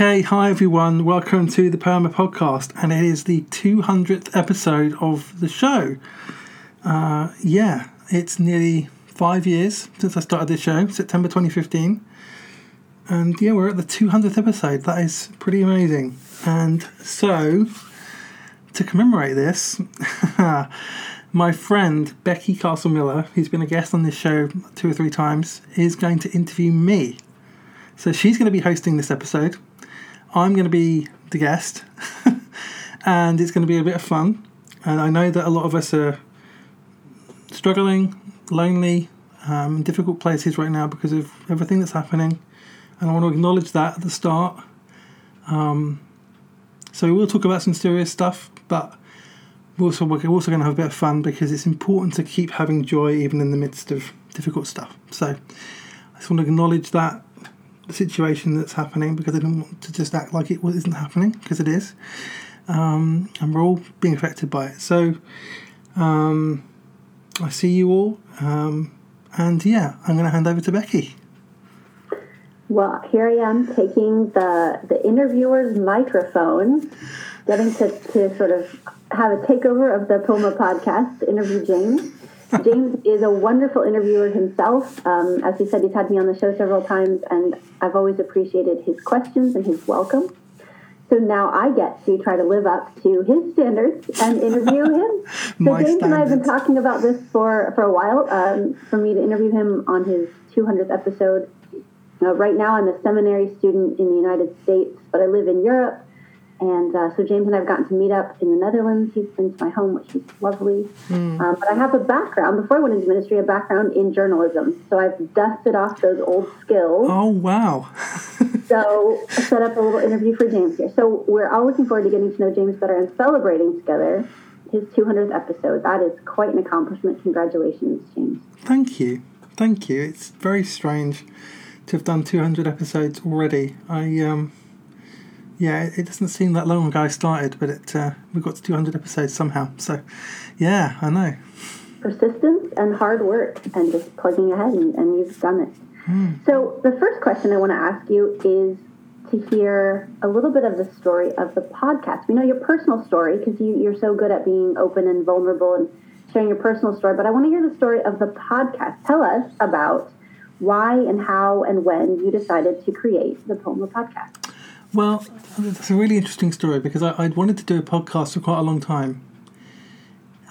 Okay, hi everyone. Welcome to the Poema Podcast, and it is the 200th episode of the show. Uh, yeah, it's nearly five years since I started this show, September 2015. And yeah, we're at the 200th episode. That is pretty amazing. And so, to commemorate this, my friend Becky Castle Miller, who's been a guest on this show two or three times, is going to interview me. So she's going to be hosting this episode. I'm going to be the guest, and it's going to be a bit of fun. And I know that a lot of us are struggling, lonely, um, in difficult places right now because of everything that's happening. And I want to acknowledge that at the start. Um, so we will talk about some serious stuff, but we're also, we're also going to have a bit of fun because it's important to keep having joy even in the midst of difficult stuff. So I just want to acknowledge that situation that's happening because I don't want to just act like it isn't happening because it is. Um, and we're all being affected by it. So um, I see you all. Um, and yeah, I'm going to hand over to Becky. Well, here I am taking the, the interviewer's microphone, getting to, to sort of have a takeover of the Poema podcast interview James. James is a wonderful interviewer himself. Um, as he said, he's had me on the show several times, and I've always appreciated his questions and his welcome. So now I get to try to live up to his standards and interview him. So James and I have been talking about this for, for a while, um, for me to interview him on his 200th episode. Uh, right now, I'm a seminary student in the United States, but I live in Europe. And uh, so James and I have gotten to meet up in the Netherlands. He's been to my home, which is lovely. Hmm. Um, but I have a background, before I went into ministry, a background in journalism. So I've dusted off those old skills. Oh, wow. So I set up a little interview for James here. So we're all looking forward to getting to know James better and celebrating together his 200th episode. That is quite an accomplishment. Congratulations, James. Thank you. Thank you. It's very strange to have done 200 episodes already. I, um, yeah, it, it doesn't seem that long ago I started, but it, uh, we got to 200 episodes somehow. So, yeah, I know. persistence and hard work and just plugging ahead and, and you've done it. So the first question i want to ask you is to hear a little bit of the story of the podcast. We know your personal story because you, you're so good at being open and vulnerable and sharing your personal story but i want to hear the story of the podcast. Tell us about why and how and when you decided to create the Poema podcast Well, it's a really interesting story because I, I'd wanted to do a podcast for quite a long time,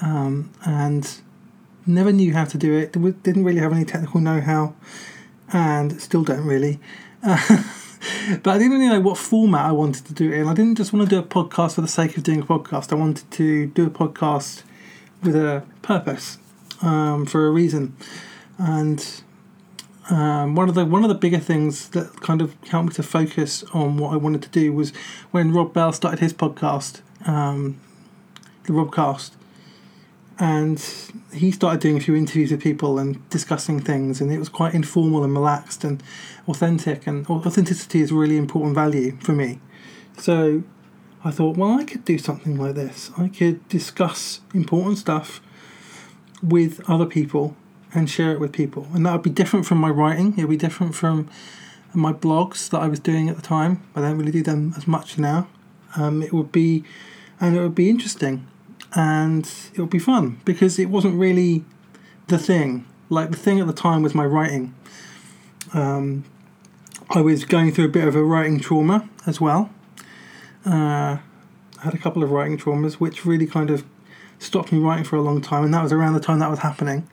um, and never knew how to do it. Didn't really have any technical know-how, and still don't really. but I didn't really know what format I wanted to do it in. I didn't just want to do a podcast for the sake of doing a podcast. I wanted to do a podcast with a purpose, um, for a reason, and um, one of the one of the bigger things that kind of helped me to focus on what I wanted to do was when Rob Bell started his podcast, um, the Robcast, and he started doing a few interviews with people and discussing things, and it was quite informal and relaxed and authentic. And authenticity is a really important value for me. So I thought, well, I could do something like this. I could discuss important stuff with other people and share it with people. And that would be different from my writing. It would be different from my blogs that I was doing at the time. I don't really do them as much now. Um, it would be, and it would be interesting, and it would be fun because it wasn't really the thing. Like the thing at the time was my writing. Um, I was going through a bit of a writing trauma as well. Uh, I had a couple of writing traumas, which really kind of stopped me writing for a long time, and that was around the time that was happening.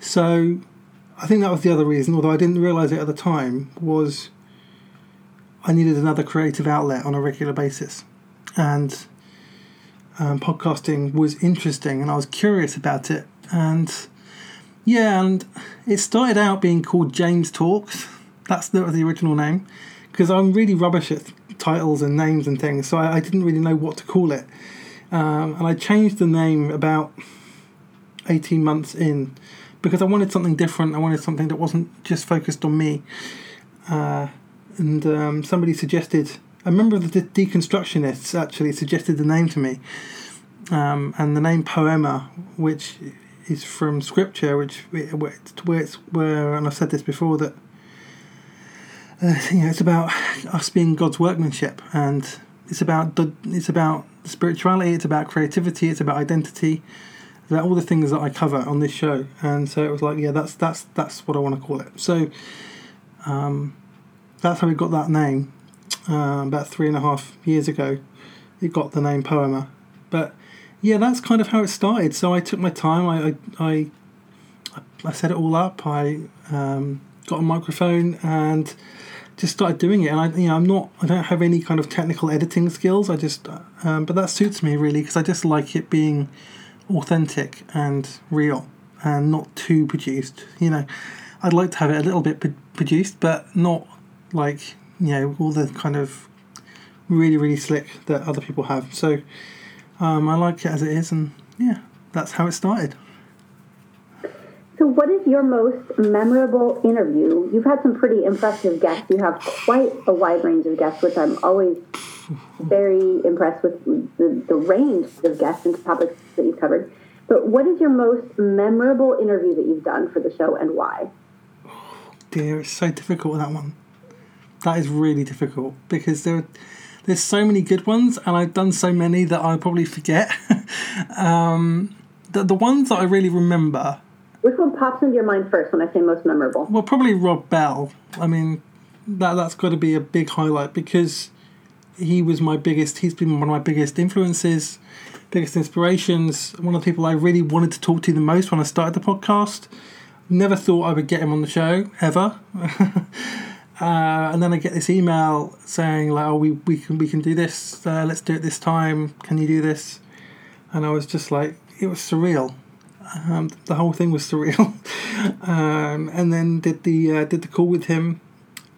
So I think that was the other reason, although I didn't realise it at the time, was I needed another creative outlet on a regular basis. And um, podcasting was interesting and I was curious about it. And yeah, and it started out being called James Talks. That's the, the original name. Because I'm really rubbish at titles and names and things, so I, I didn't really know what to call it. Um, and I changed the name about 18 months in because I wanted something different. I wanted something that wasn't just focused on me. Uh, and um, somebody suggested, a member of the De- Deconstructionists actually suggested the name to me. Um, and the name Poema, which is from scripture, which where it's, where, it's, where and I've said this before that uh, you know, it's about us being God's workmanship, and it's about the, it's about spirituality, it's about creativity, it's about identity, about all the things that I cover on this show. And so it was like, yeah, that's that's that's what I want to call it. So um, that's how we got that name. Uh, about three and a half years ago, it got the name Poema. But yeah, that's kind of how it started. So I took my time. I I I, I set it all up. I um, got a microphone and just started doing it. And I, you know, I'm not, I don't have any kind of technical editing skills. I just, um, but that suits me really because I just like it being authentic and real and not too produced. You know, I'd like to have it a little bit produced, but not like you know all the kind of really really slick that other people have. So um, I like it as it is, and yeah, that's how it started. So, what is your most memorable interview? You've had some pretty impressive guests. You have quite a wide range of guests, which I'm always very impressed with the, the range of guests and topics that you've covered. But what is your most memorable interview that you've done for the show and why? Oh, dear, it's so difficult with that one. That is really difficult because there, are, there's so many good ones, and I've done so many that I'll probably forget. um, the, the ones that I really remember which one pops into your mind first when I say most memorable? Well, probably Rob Bell. I mean, that that's got to be a big highlight because he was my biggest. He's been one of my biggest influences, biggest inspirations. One of the people I really wanted to talk to the most when I started the podcast. Never thought I would get him on the show ever. uh, and then I get this email saying like, "Oh, we, we can we can do this. Uh, let's do it this time. Can you do this?" And I was just like, it was surreal. Um, the whole thing was surreal. um, and then did the uh, did the call with him,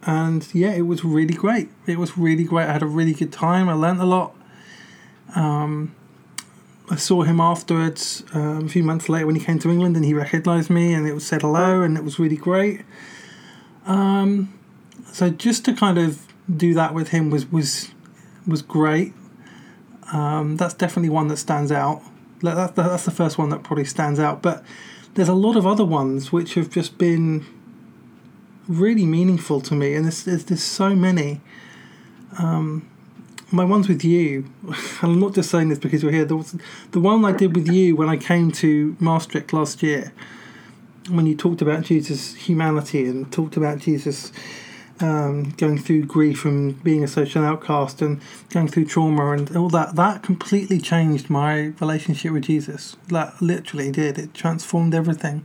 and yeah, it was really great. It was really great. I had a really good time. I learned a lot. Um, I saw him afterwards um, a few months later when he came to England, and he recognised me, and it was said hello, and it was really great. Um, so just to kind of do that with him was was was great. Um, that's definitely one that stands out. That, that's the first one that probably stands out. But there's a lot of other ones which have just been really meaningful to me, and there's, there's, there's so many. Um, my ones with you, I'm not just saying this because you're here. The, one I did with you when I came to Maastricht last year, when you talked about Jesus' humanity and talked about Jesus' um, going through grief and being a social outcast and going through trauma and all that, that completely changed my relationship with Jesus. That literally did. It transformed everything.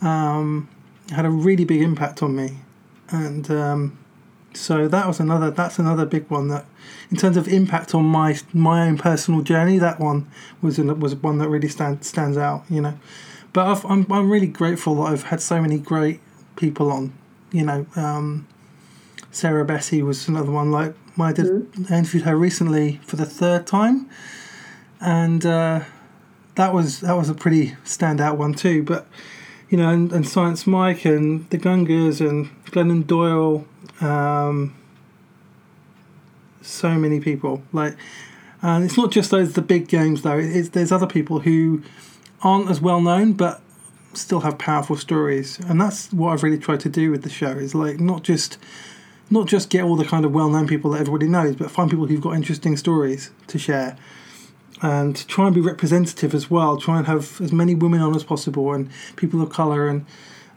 Um, had a really big impact on me, and um, so that was another. That's another big one that, in terms of impact on my my own personal journey, that one was was one that really stand, stands out. You know, but i am I'm, I'm really grateful that I've had so many great people on. You know, um, Sarah Bessey was another one. Like I did, mm-hmm. I interviewed her recently for the third time, and uh, that was that was a pretty standout one too. But you know, and, and Science Mike and the Gungors and Glennon Doyle, um, so many people. Like, and it's not just those the big games though. It's, there's other people who aren't as well known, but still have powerful stories, and that's what I've really tried to do with the show. Is like not just not just get all the kind of well-known people that everybody knows, but find people who've got interesting stories to share, and try and be representative as well. Try and have as many women on as possible, and people of color, and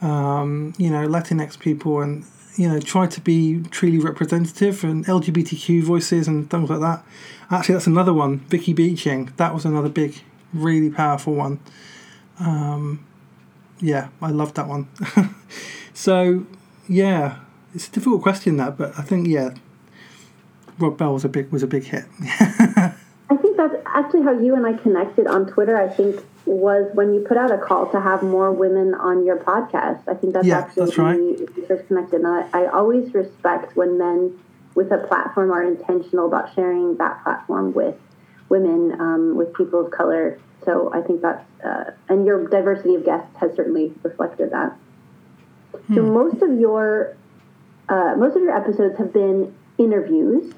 um, you know Latinx people, and you know try to be truly representative, and LGBTQ voices and things like that. Actually, that's another one. Vicky Beeching. That was another big, really powerful one. Um, yeah, I loved that one. so yeah, it's a difficult question that, but I think yeah, Rob Bell was a big was a big hit. I think that's actually how you and I connected on Twitter. I think was when you put out a call to have more women on your podcast. I think that's yeah, actually that's right. we first connected. And I, I always respect when men with a platform are intentional about sharing that platform with women, um, with people of color. So I think that's uh, and your diversity of guests has certainly reflected that. Hmm. So most of your uh, most of your episodes have been interviews.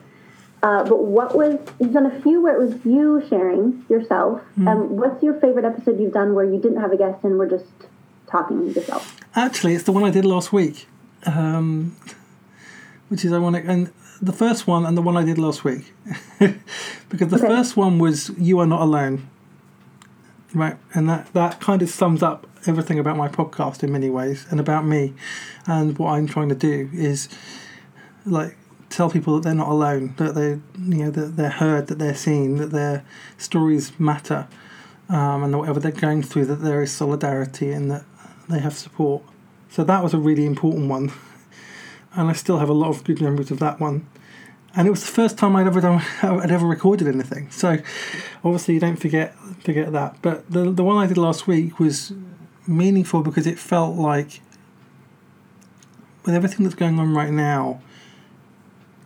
Uh, but what was you've done a few where it was you sharing yourself. Mm. Um, what's your favorite episode you've done where you didn't have a guest and were just talking yourself? Actually, it's the one I did last week. Um, which is ironic. And the first one and the one I did last week, because the Okay. first one was "You Are Not Alone," right, and that that kind of sums up everything about my podcast in many ways, and about me, and what I'm trying to do is like tell people that they're not alone, that they you know that they're heard, that they're seen, that their stories matter, um, and whatever they're going through, that there is solidarity and that they have support. So that was a really important one, and I still have a lot of good memories of that one. And it was the first time I'd ever done, I'd ever recorded anything. So obviously you don't forget forget that. But the the one I did last week was meaningful because it felt like with everything that's going on right now,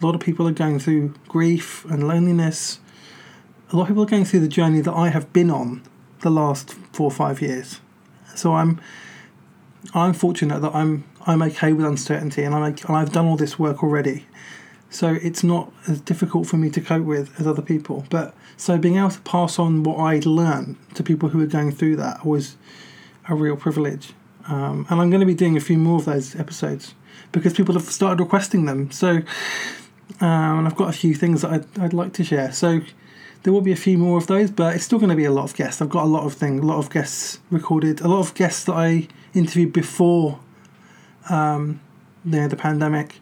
a lot of people are going through grief and loneliness. A lot of people are going through the journey that I have been on the last four or five years. So I'm I'm fortunate that I'm I'm okay with uncertainty and I'm and I've done all this work already. So it's not as difficult for me to cope with as other people. But so being able to pass on what I'd learned to people who are going through that was a real privilege. Um, and I'm going to be doing a few more of those episodes because people have started requesting them. So um, and I've got a few things that I'd, I'd like to share. So there will be a few more of those, but it's still going to be a lot of guests. I've got a lot of things, a lot of guests recorded, a lot of guests that I interviewed before um, you know, the pandemic.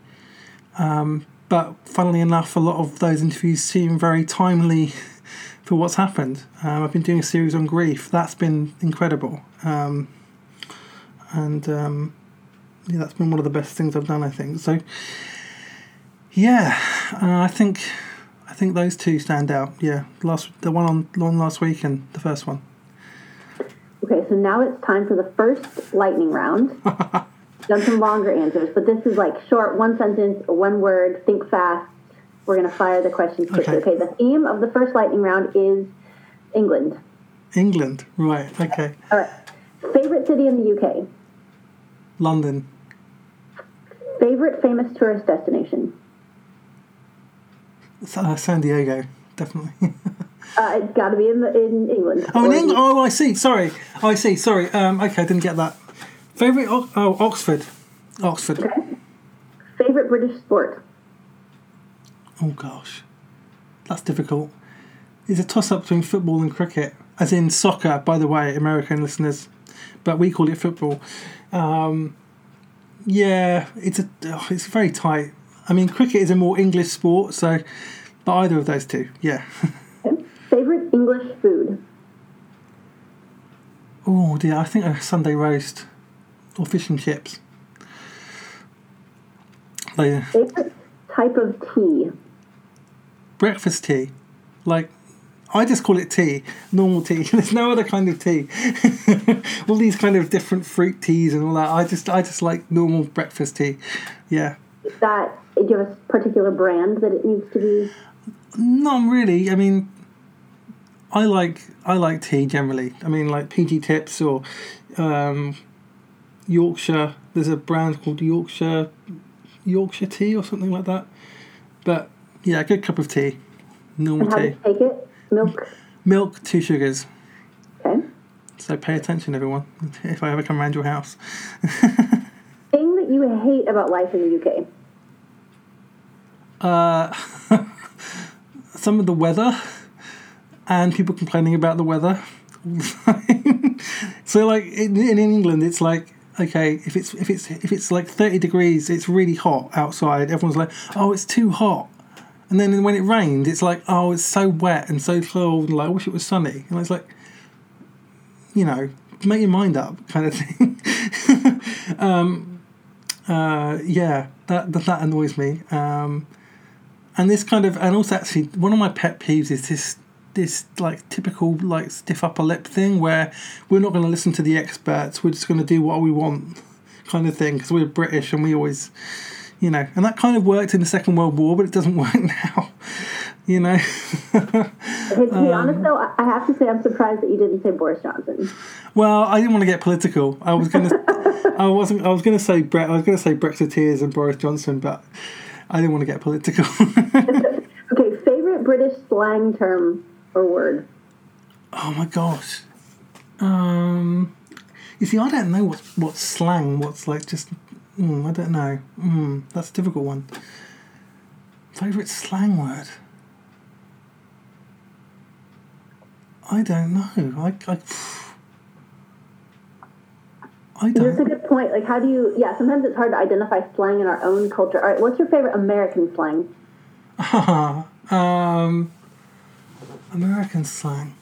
Um, but funnily enough, a lot of those interviews seem very timely for what's happened. Um, I've been doing a series on grief. That's been incredible. Um, and um, yeah, that's been one of the best things I've done, I think. So, yeah, uh, I think I think those two stand out. Yeah, last the one on one last week and the first one. Okay, so now it's time for the first lightning round. Done some longer answers, but this is like short, one sentence, one word, think fast. We're going to fire the questions quickly. Okay. Okay. the theme of the first lightning round is England. England, right? Okay, All right. Favorite city in the UK? London, Favorite famous tourist destination? Uh, San Diego, definitely. Uh, it's got to be in, in England. Oh, in England. Oh, I see. Sorry. Oh, I see. Sorry. Um, okay, I didn't get that. Favorite? O- oh, Oxford. Oxford. Okay. Favorite British sport? Oh gosh, that's difficult. It's a toss-up between football and cricket, as in soccer. By the way, American listeners, but we call it football. Um, yeah, it's a. Oh, it's very tight. I mean, cricket is a more English sport, so. But either of those two, yeah. Okay. Favorite English food? oh dear, I think a Sunday roast or fish and chips. Like, uh, Favorite type of tea? breakfast tea. Like, I just call it tea, normal tea. There's no other kind of tea. all these kind of different fruit teas and all that. I just, I just like normal breakfast tea. Yeah. Is that, do you have a particular brand that it needs to be? Not really. I mean, I like, I like tea generally. I mean, like PG Tips or um, Yorkshire. There's a brand called Yorkshire, Yorkshire tea or something like that. But yeah, a good cup of tea, normal tea. take it? Milk? Milk, two sugars. Okay. So pay attention, everyone, if I ever come around your house. You hate about life in the UK? Uh, some of the weather and people complaining about the weather. so, like in, in England, it's like okay, if it's if it's if it's like thirty degrees, it's really hot outside. Everyone's like, oh, it's too hot. And then when it rained, it's like, oh, it's so wet and so cold. And like, I wish it was sunny. And it's like, you know, make your mind up, kind of thing. um, uh, yeah, that, that that annoys me. Um, and this kind of, and also actually, one of my pet peeves is this this like typical like stiff upper lip thing where we're not going to listen to the experts. We're just going to do what we want, kind of thing, because we're British and we always, you know, and that kind of worked in the Second World War, but it doesn't work now. You know, Okay, to Um, be honest, though, I have to say I'm surprised that you didn't say Boris Johnson. well, I didn't want to get political. I was gonna, I wasn't. I was gonna say Bre- I was gonna say Brexiteers and Boris Johnson, but I didn't want to get political. Okay, favorite British slang term or word? Oh my gosh. Um, you see, I don't know what's what's slang. What's like just. Mm, I don't know. Mm, that's a difficult one. Favorite slang word? I don't know. I, I, I That's a good point. Like, how do you? Yeah, sometimes it's hard to identify slang in our own culture. All right, what's your favorite American slang? um, American slang.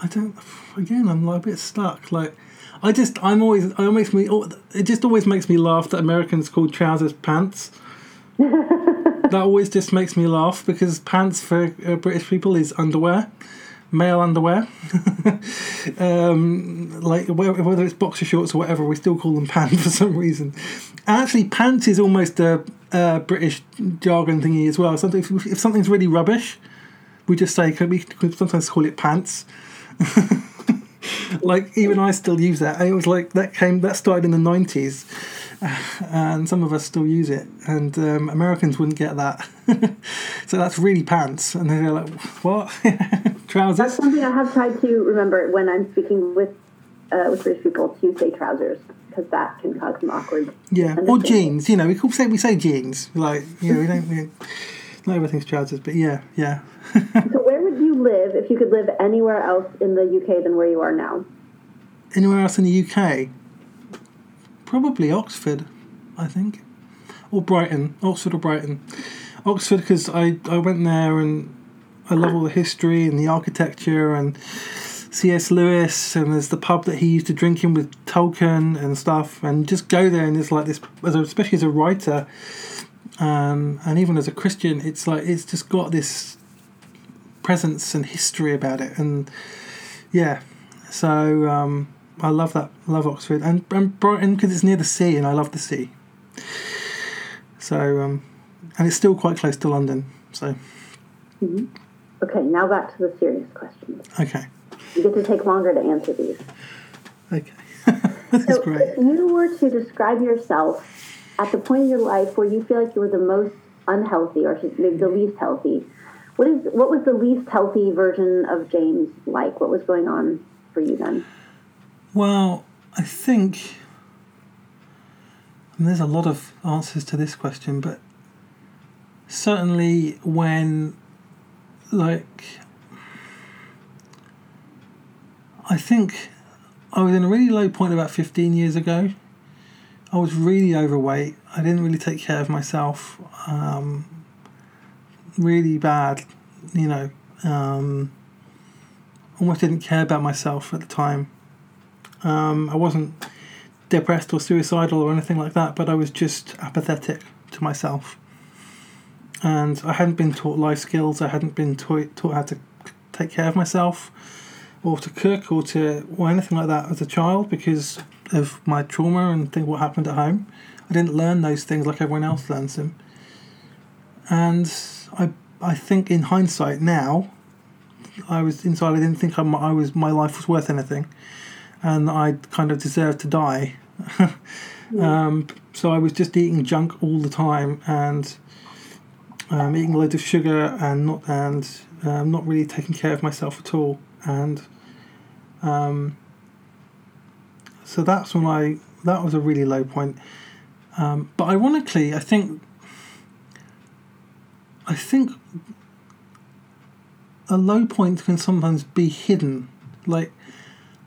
I don't. Again, I'm like a bit stuck. Like, I just, I'm always, it makes me, it just always makes me laugh that Americans call trousers pants. that always just makes me laugh because pants for uh, British people is underwear, male underwear. um, like whether it's boxer shorts or whatever, we still call them pants for some reason. Actually, pants is almost a, a British jargon thingy as well. Something if, if something's really rubbish, we just say we sometimes call it pants. like even I still use that. It was like that came that started in the nineties, and some of us still use it, and um, Americans wouldn't get that. so that's really pants, and they're like, what trousers?" That's something I have tried to remember when I'm speaking with uh, with British people to say trousers because that can cause some awkward. Yeah, or jeans. You know, we call say we say jeans. Like you know, we don't. We, not everything's trousers, but yeah, yeah. So where would you live if you could live anywhere else in the UK than where you are now? Anywhere else in the UK? Probably Oxford, I think, or Brighton. Oxford or Brighton. Oxford because I I went there and I love all the history and the architecture and C.S. Lewis and there's the pub that he used to drink in with Tolkien and stuff and just go there and it's like this especially as a writer um, and even as a Christian it's like it's just got this presence and history about it and yeah so um, I love that love Oxford and, and Brighton because it's near the sea and I love the sea so um, and it's still quite close to London so Okay, now back to the serious questions. okay You get to take longer to answer these. okay this is So, great if you were to describe yourself at the point in your life where you feel like you were the most unhealthy, or maybe the least healthy, what is what was the least healthy version of James like? What was going on for you then? Well, I think and there's a lot of answers to this question, but certainly when, like, I think I was in a really low point about 15 years ago. I was really overweight. I didn't really take care of myself. Um, really bad, you know. Um, almost didn't care about myself at the time. Um, I wasn't depressed or suicidal or anything like that, but I was just apathetic to myself. And I hadn't been taught life skills. I hadn't been taught, taught how to take care of myself, or to cook, or to or anything like that as a child because of my trauma and think what happened at home. I didn't learn those things like everyone else learns them. And I I think in hindsight now, I was inside. I didn't think I, I was my life was worth anything, and I kind of deserved to die. um, so I was just eating junk all the time and um, eating loads of sugar and not and um, not really taking care of myself at all. And um, so that's when I that was a really low point. Um, but ironically, I think I think a low point can sometimes be hidden. Like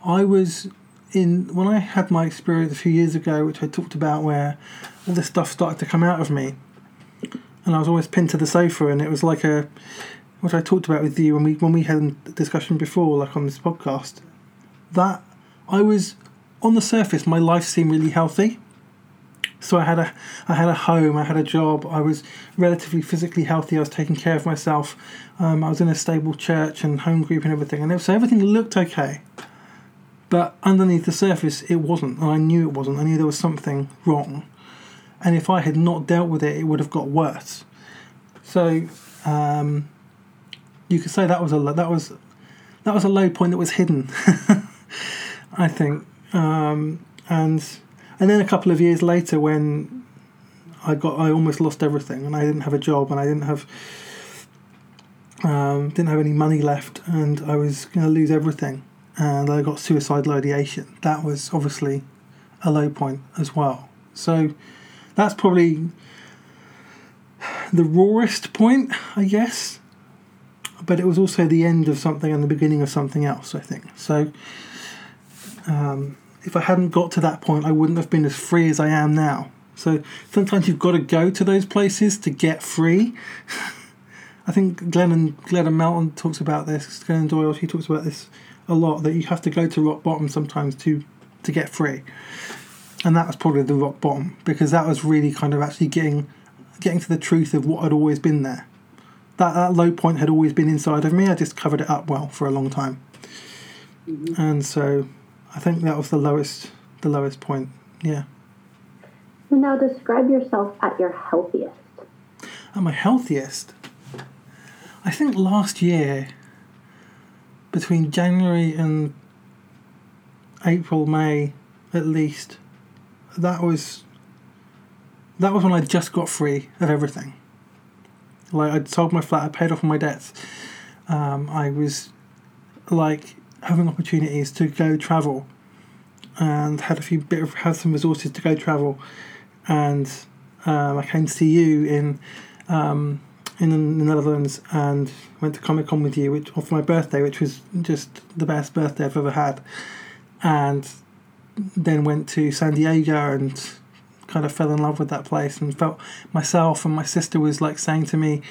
I was in when I had my experience a few years ago, which I talked about, where all this stuff started to come out of me, and I was always pinned to the sofa, and it was like a what I talked about with you when we when we had a discussion before, like on this podcast. That I was on the surface, my life seemed really healthy. So I had a I had a home, I had a job, I was relatively physically healthy, I was taking care of myself, um, I was in a stable church and home group and everything, and so everything looked okay. But underneath the surface, it wasn't, and I knew it wasn't. I knew there was something wrong, and if I had not dealt with it, it would have got worse. So um, you could say that was a that was that was a low point that was hidden. I think, um, and and then a couple of years later, when I got, I almost lost everything, and I didn't have a job, and I didn't have, um, didn't have any money left, and I was going to lose everything, and I got suicidal ideation. That was obviously a low point as well. So that's probably the rawest point, I guess. But it was also the end of something and the beginning of something else, I think. So, um, if I hadn't got to that point, I wouldn't have been as free as I am now. So sometimes you've got to go to those places to get free. I think Glennon Glennon Melton talks about this. Glennon Doyle, she talks about this a lot. That you have to go to rock bottom sometimes to to get free, and that was probably the rock bottom because that was really kind of actually getting getting to the truth of what had always been there. That that low point had always been inside of me. I just covered it up well for a long time, mm-hmm. and so I think that was the lowest the lowest point. Yeah. And now describe yourself at your healthiest. At my healthiest. I think last year, between January and April, May, at least, that was that was when I just got free of everything. Like I'd sold my flat, I paid off my debts. Um, I was like having opportunities to go travel, and had a few bit of had some resources to go travel, and um, I came to see you in um, in the Netherlands and went to Comic Con with you which, for my birthday, which was just the best birthday I've ever had. And then went to San Diego and kind of fell in love with that place and felt myself and my sister was like saying to me,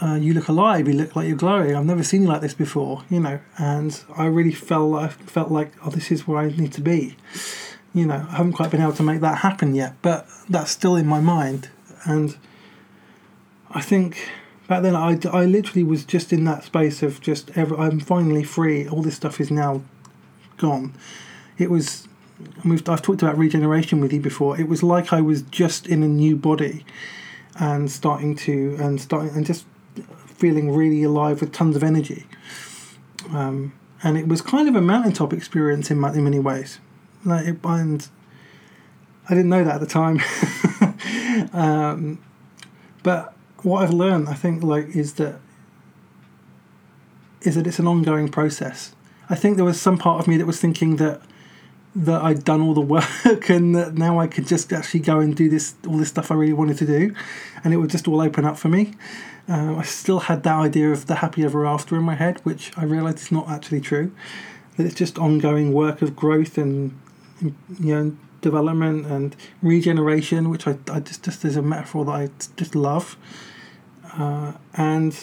uh, "You look alive. You look like you're glowing. I've never seen you like this before." You know, and I really felt I felt like, "Oh, this is where I need to be." You know, I haven't quite been able to make that happen yet, but that's still in my mind and I think back then I, I literally was just in that space of just ever I'm finally free. All this stuff is now gone. It was I've talked about regeneration with you before. It was like I was just in a new body and starting to and starting and just feeling really alive with tons of energy. Um, and it was kind of a mountaintop experience in, in many ways. Like it, and I didn't know that at the time. um, but what I've learned, I think, like, is that is that it's an ongoing process. I think there was some part of me that was thinking that that I'd done all the work and that now I could just actually go and do this all this stuff I really wanted to do, and it would just all open up for me. Uh, I still had that idea of the happy ever after in my head, which I realised is not actually true. That it's just ongoing work of growth and you know development and regeneration, which I, I just just is a metaphor that I just love. Uh, and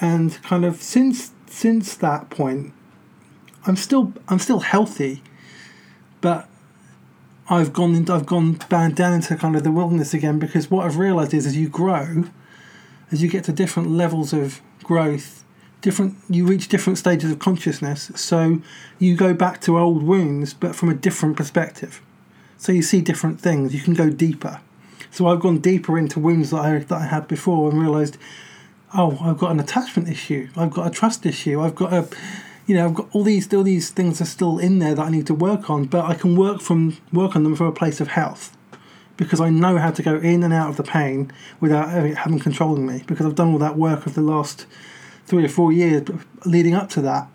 and kind of since since that point, I'm still I'm still healthy, but I've gone into, I've gone down, down into kind of the wilderness again because what I've realised is as you grow, as you get to different levels of growth, different you reach different stages of consciousness. So you go back to old wounds, but from a different perspective. So you see different things. You can go deeper. So I've gone deeper into wounds that I, that I had before and realised, oh, I've got an attachment issue. I've got a trust issue. I've got a, you know, I've got all these all these things are still in there that I need to work on. But I can work from work on them from a place of health because I know how to go in and out of the pain without having controlling me because I've done all that work of the last three or four years leading up to that,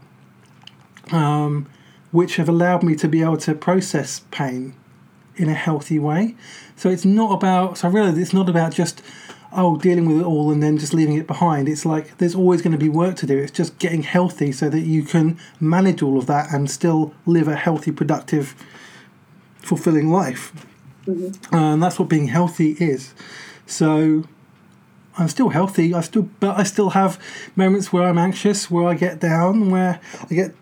um, which have allowed me to be able to process pain in a healthy way. So it's not about. So I realise it's not about just oh dealing with it all and then just leaving it behind. It's like there's always going to be work to do. It's just getting healthy so that you can manage all of that and still live a healthy, productive, fulfilling life. Mm-hmm. And that's what being healthy is. So I'm still healthy. I still, but I still have moments where I'm anxious, where I get down, where I get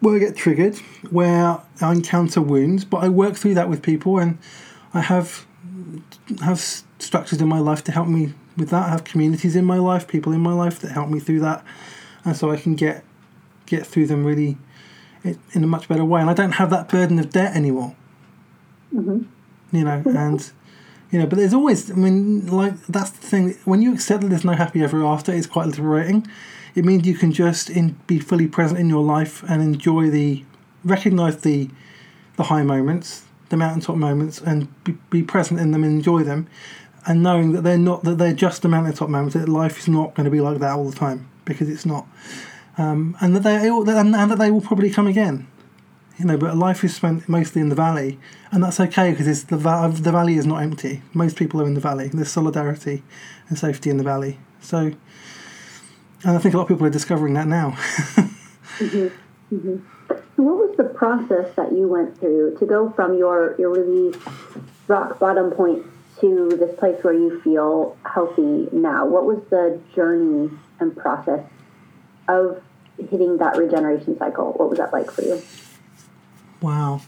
where I get triggered, where I encounter wounds, but I work through that with people, and I have have structures in my life to help me with that. I have communities in my life, people in my life that help me through that, and so I can get get through them really in a much better way. And I don't have that burden of debt anymore. Mm-hmm. You know, and you know, but there's always. I mean, like that's the thing. When you accept that there's no happy ever after, it's quite liberating it means you can just in, be fully present in your life and enjoy the, recognize the, the high moments, the mountaintop moments, and be, be present in them and enjoy them, and knowing that they're not that they're just the mountaintop moments. That life is not going to be like that all the time because it's not, um, and that they and that they will probably come again. You know, but life is spent mostly in the valley, and that's okay because the va- the valley is not empty. Most people are in the valley. There's solidarity and safety in the valley. So, and I think a lot of people are discovering that now. mm-hmm. Mm-hmm. So what was the process that you went through to go from your your really rock bottom point to this place where you feel healthy now? What was the journey and process of hitting that regeneration cycle? What was that like for you? Wow.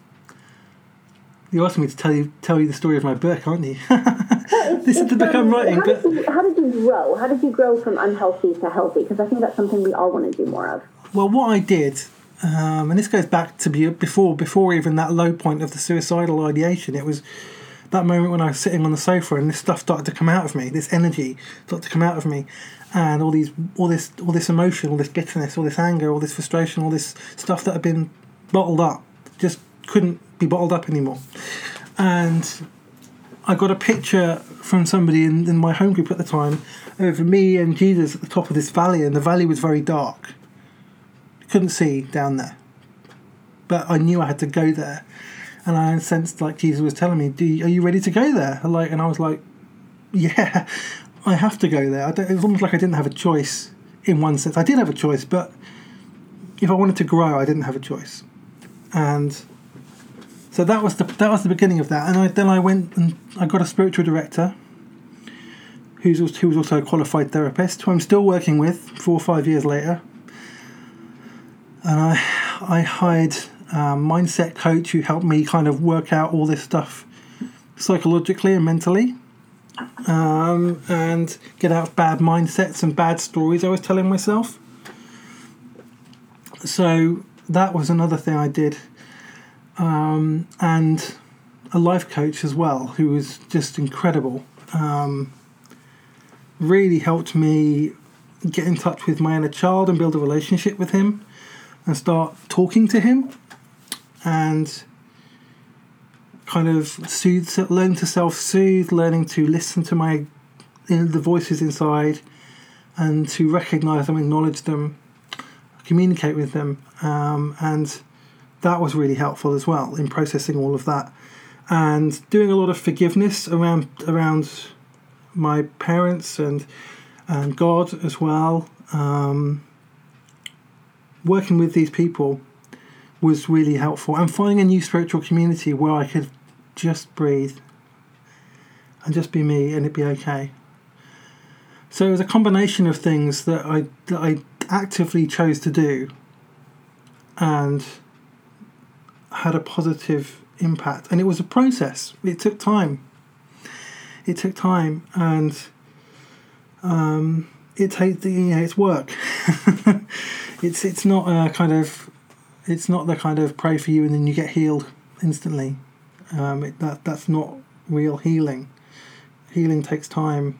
You asked me to tell you tell you the story of my book, aren't you? this is the book I'm writing. How did, you, how did you grow? How did you grow from unhealthy to healthy? Because I think that's something we all want to do more of. Well, what I did, um, and this goes back to be before before even that low point of the suicidal ideation. It was that moment when I was sitting on the sofa and this stuff started to come out of me. This energy started to come out of me, and all these all this all this emotion, all this bitterness, all this anger, all this frustration, all this stuff that had been bottled up just couldn't be bottled up anymore. And I got a picture from somebody in, in my home group at the time of me and Jesus at the top of this valley, and the valley was very dark. Couldn't see down there. But I knew I had to go there. And I sensed like Jesus was telling me, Do you, Are you ready to go there? Like, and I was like, Yeah, I have to go there. it was almost like I didn't have a choice in one sense. I did have a choice, but if I wanted to grow, I didn't have a choice and so that was the that was the beginning of that. And I, then I went and I got a spiritual director, who's also, who was also a qualified therapist, who I'm still working with four or five years later. And I I hired a mindset coach who helped me kind of work out all this stuff psychologically and mentally. Um, and get out of bad mindsets and bad stories I was telling myself. So that was another thing I did. Um, and a life coach as well, who was just incredible. Um, really helped me get in touch with my inner child and build a relationship with him and start talking to him and kind of soothe, learn to self soothe, learning to listen to my the voices inside and to recognize them, acknowledge them, communicate with them, um, and that was really helpful as well in processing all of that, and doing a lot of forgiveness around around my parents and and God as well. Um, working with these people was really helpful, and finding a new spiritual community where I could just breathe and just be me and it'd be okay. So it was a combination of things that I that I actively chose to do and had a positive impact. And it was a process. It took time. It took time, and um, it takes you know it's work. it's it's not a kind of it's not the kind of pray for you and then you get healed instantly. Um, it, that that's not real healing. Healing takes time,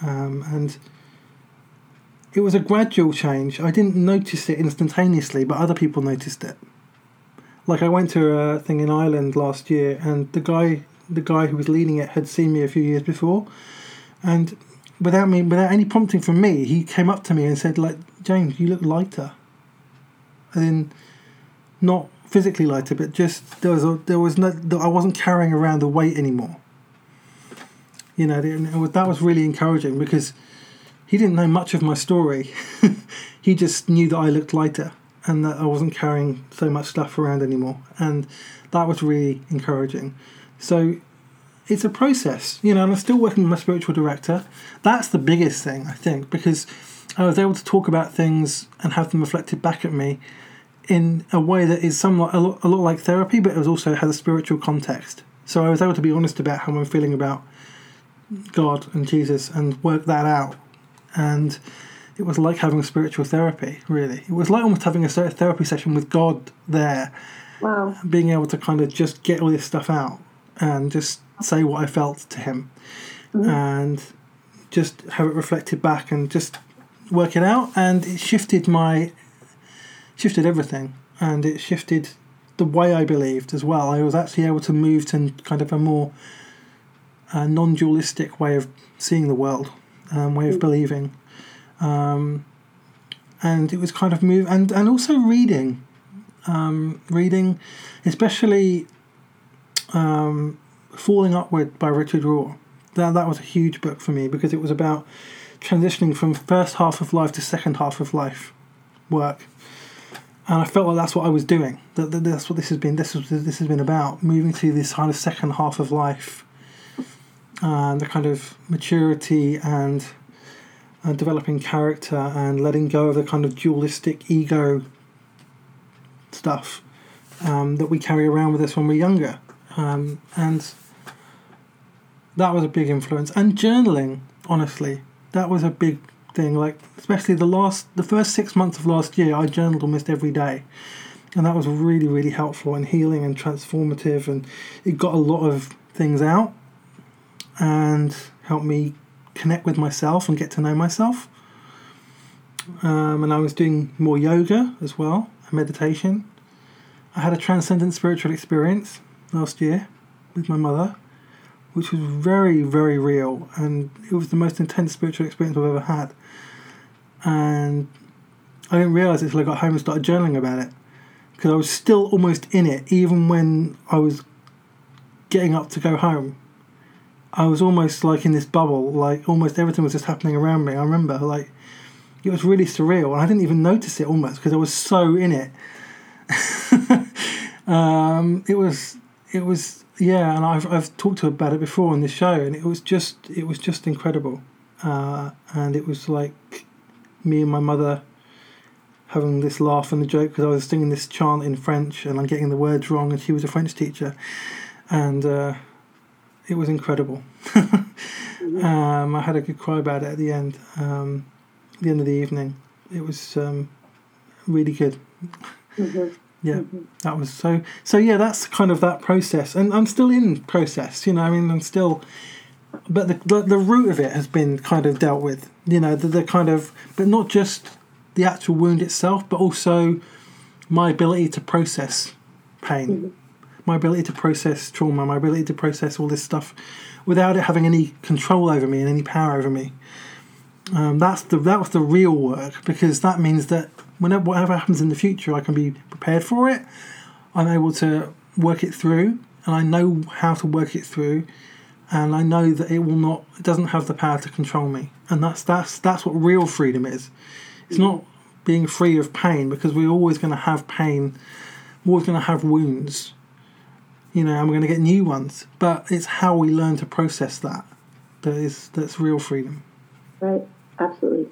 um, and it was a gradual change. I didn't notice it instantaneously, but other people noticed it. Like I went to a thing in Ireland last year, and the guy, the guy who was leading it, had seen me a few years before, and without me, without any prompting from me, he came up to me and said, "Like James, you look lighter." And then, not physically lighter, but just there was a, there was no I wasn't carrying around the weight anymore. You know, that was really encouraging because he didn't know much of my story. he just knew that I looked lighter and that I wasn't carrying so much stuff around anymore. And that was really encouraging. So it's a process, you know, and I'm still working with my spiritual director. That's the biggest thing, I think, because I was able to talk about things and have them reflected back at me in a way that is somewhat a lot, a lot like therapy, but it also has a spiritual context. So I was able to be honest about how I'm feeling about God and Jesus and work that out and it was like having a spiritual therapy. Really, it was like almost having a therapy session with God there. Wow. Being able to kind of just get all this stuff out and just say what I felt to Him, mm-hmm. and just have it reflected back and just work it out. And it shifted my shifted everything, and it shifted the way I believed as well. I was actually able to move to kind of a more uh, non-dualistic way of seeing the world um, way of mm. believing. Um, and it was kind of move and, and also reading. um, reading, especially um, Falling Upward by Richard Rohr. That, that was a huge book for me because it was about transitioning from first half of life to second half of life work. And I felt like that's what I was doing. That, that that's what this has been. This was this has been about moving to this kind of second half of life, and the kind of maturity and uh, developing character and letting go of the kind of dualistic ego stuff um, that we carry around with us when we're younger. Um, and that was a big influence. And journaling, honestly, that was a big thing. Like, especially the last, the first six months of last year, I journaled almost every day. And that was really, really helpful and healing and transformative. And it got a lot of things out and helped me connect with myself and get to know myself. Um, and I was doing more yoga as well, and meditation. I had a transcendent spiritual experience last year with my mother, which was very, very real, and it was the most intense spiritual experience I've ever had. And I didn't realize it until I got home and started journaling about it, because I was still almost in it, even when I was getting up to go home. I was almost like in this bubble, like almost everything was just happening around me. I remember, like, it was really surreal, and I didn't even notice it almost because I was so in it. um, it was, it was, yeah, and I've I've talked to her about it before on this show, and it was just, it was just incredible, uh, and it was like me and my mother having this laugh and the joke because I was singing this chant in French and I'm getting the words wrong, and she was a French teacher, and. Uh, it was incredible. um, I had a good cry about it at the end, um, the end of the evening. It was um, really good. Mm-hmm. Yeah, mm-hmm. that was so. So yeah, that's kind of that process, and I'm still in process. You know, I mean, I'm still, but the the, the root of it has been kind of dealt with. You know, the, the kind of, but not just the actual wound itself, but also my ability to process pain. Mm-hmm my ability to process trauma, my ability to process all this stuff without it having any control over me and any power over me. Um, that's the that was the real work because that means that whenever whatever happens in the future, I can be prepared for it. I'm able to work it through, and I know how to work it through, and I know that it will not. It doesn't have the power to control me, and that's that's that's what real freedom is. It's not being free of pain because we're always going to have pain. We're always going to have wounds you know, and we're going to get new ones. But it's how we learn to process that that is that's real freedom. Right, absolutely.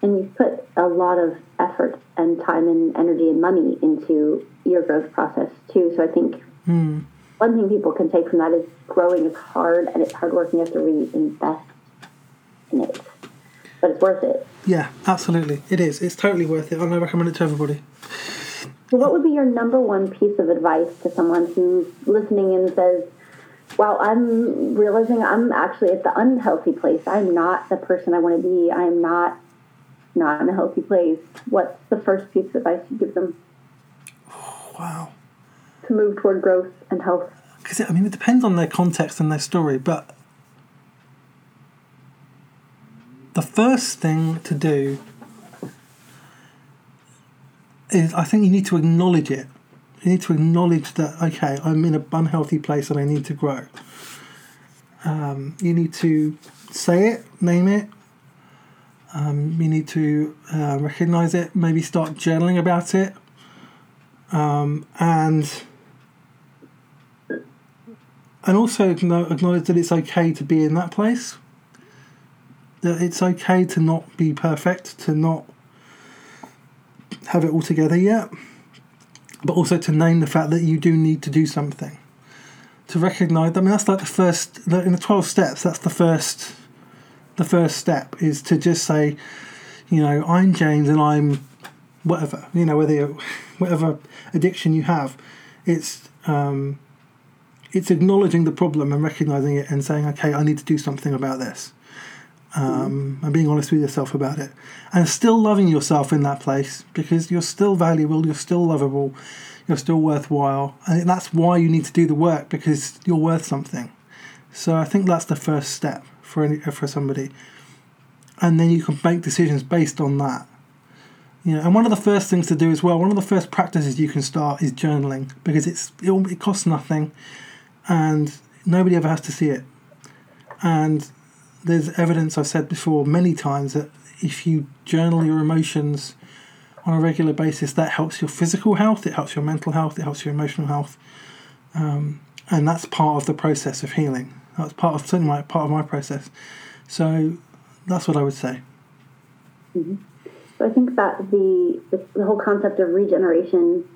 And you've put a lot of effort and time and energy and money into your growth process too. So I think mm. one thing people can take from that is growing is hard and it's hard work and you have to really invest in it. But it's worth it. Yeah, absolutely. It is. It's totally worth it. I recommend it to everybody. So, what would be your number one piece of advice to someone who's listening and says, "Well, I'm realizing I'm actually at the unhealthy place. I'm not the person I want to be. I'm not not in a healthy place." What's the first piece of advice you give them? Oh, wow. To move toward growth and health. Because I mean, it depends on their context and their story, but the first thing to do is I think you need to acknowledge it. You need to acknowledge that okay, I'm in an unhealthy place and I need to grow. Um, you need to say it, name it. Um, you need to uh, recognize it. Maybe start journaling about it, um, and and also acknowledge that it's okay to be in that place. That it's okay to not be perfect, to not have it all together yet, but also to name the fact that you do need to do something. To recognize, I mean, that's like the first, in the 12 steps, that's the first, the first step is to just say, you know, I'm James and I'm whatever, you know, whether you, whatever addiction you have, it's, um, it's acknowledging the problem and recognizing it and saying, okay, I need to do something about this um, and being honest with yourself about it, and still loving yourself in that place because you're still valuable, you're still lovable, you're still worthwhile, and that's why you need to do the work because you're worth something. So I think that's the first step for any, for somebody, and then you can make decisions based on that. You know, and one of the first things to do as well, one of the first practices you can start is journaling because it's it, it costs nothing, and nobody ever has to see it. And there's evidence I've said before many times that if you journal your emotions on a regular basis, that helps your physical health, it helps your mental health, it helps your emotional health, um, and that's part of the process of healing. That's part of certainly my, part of my process. So that's what I would say. So I think that the, the the whole concept of regeneration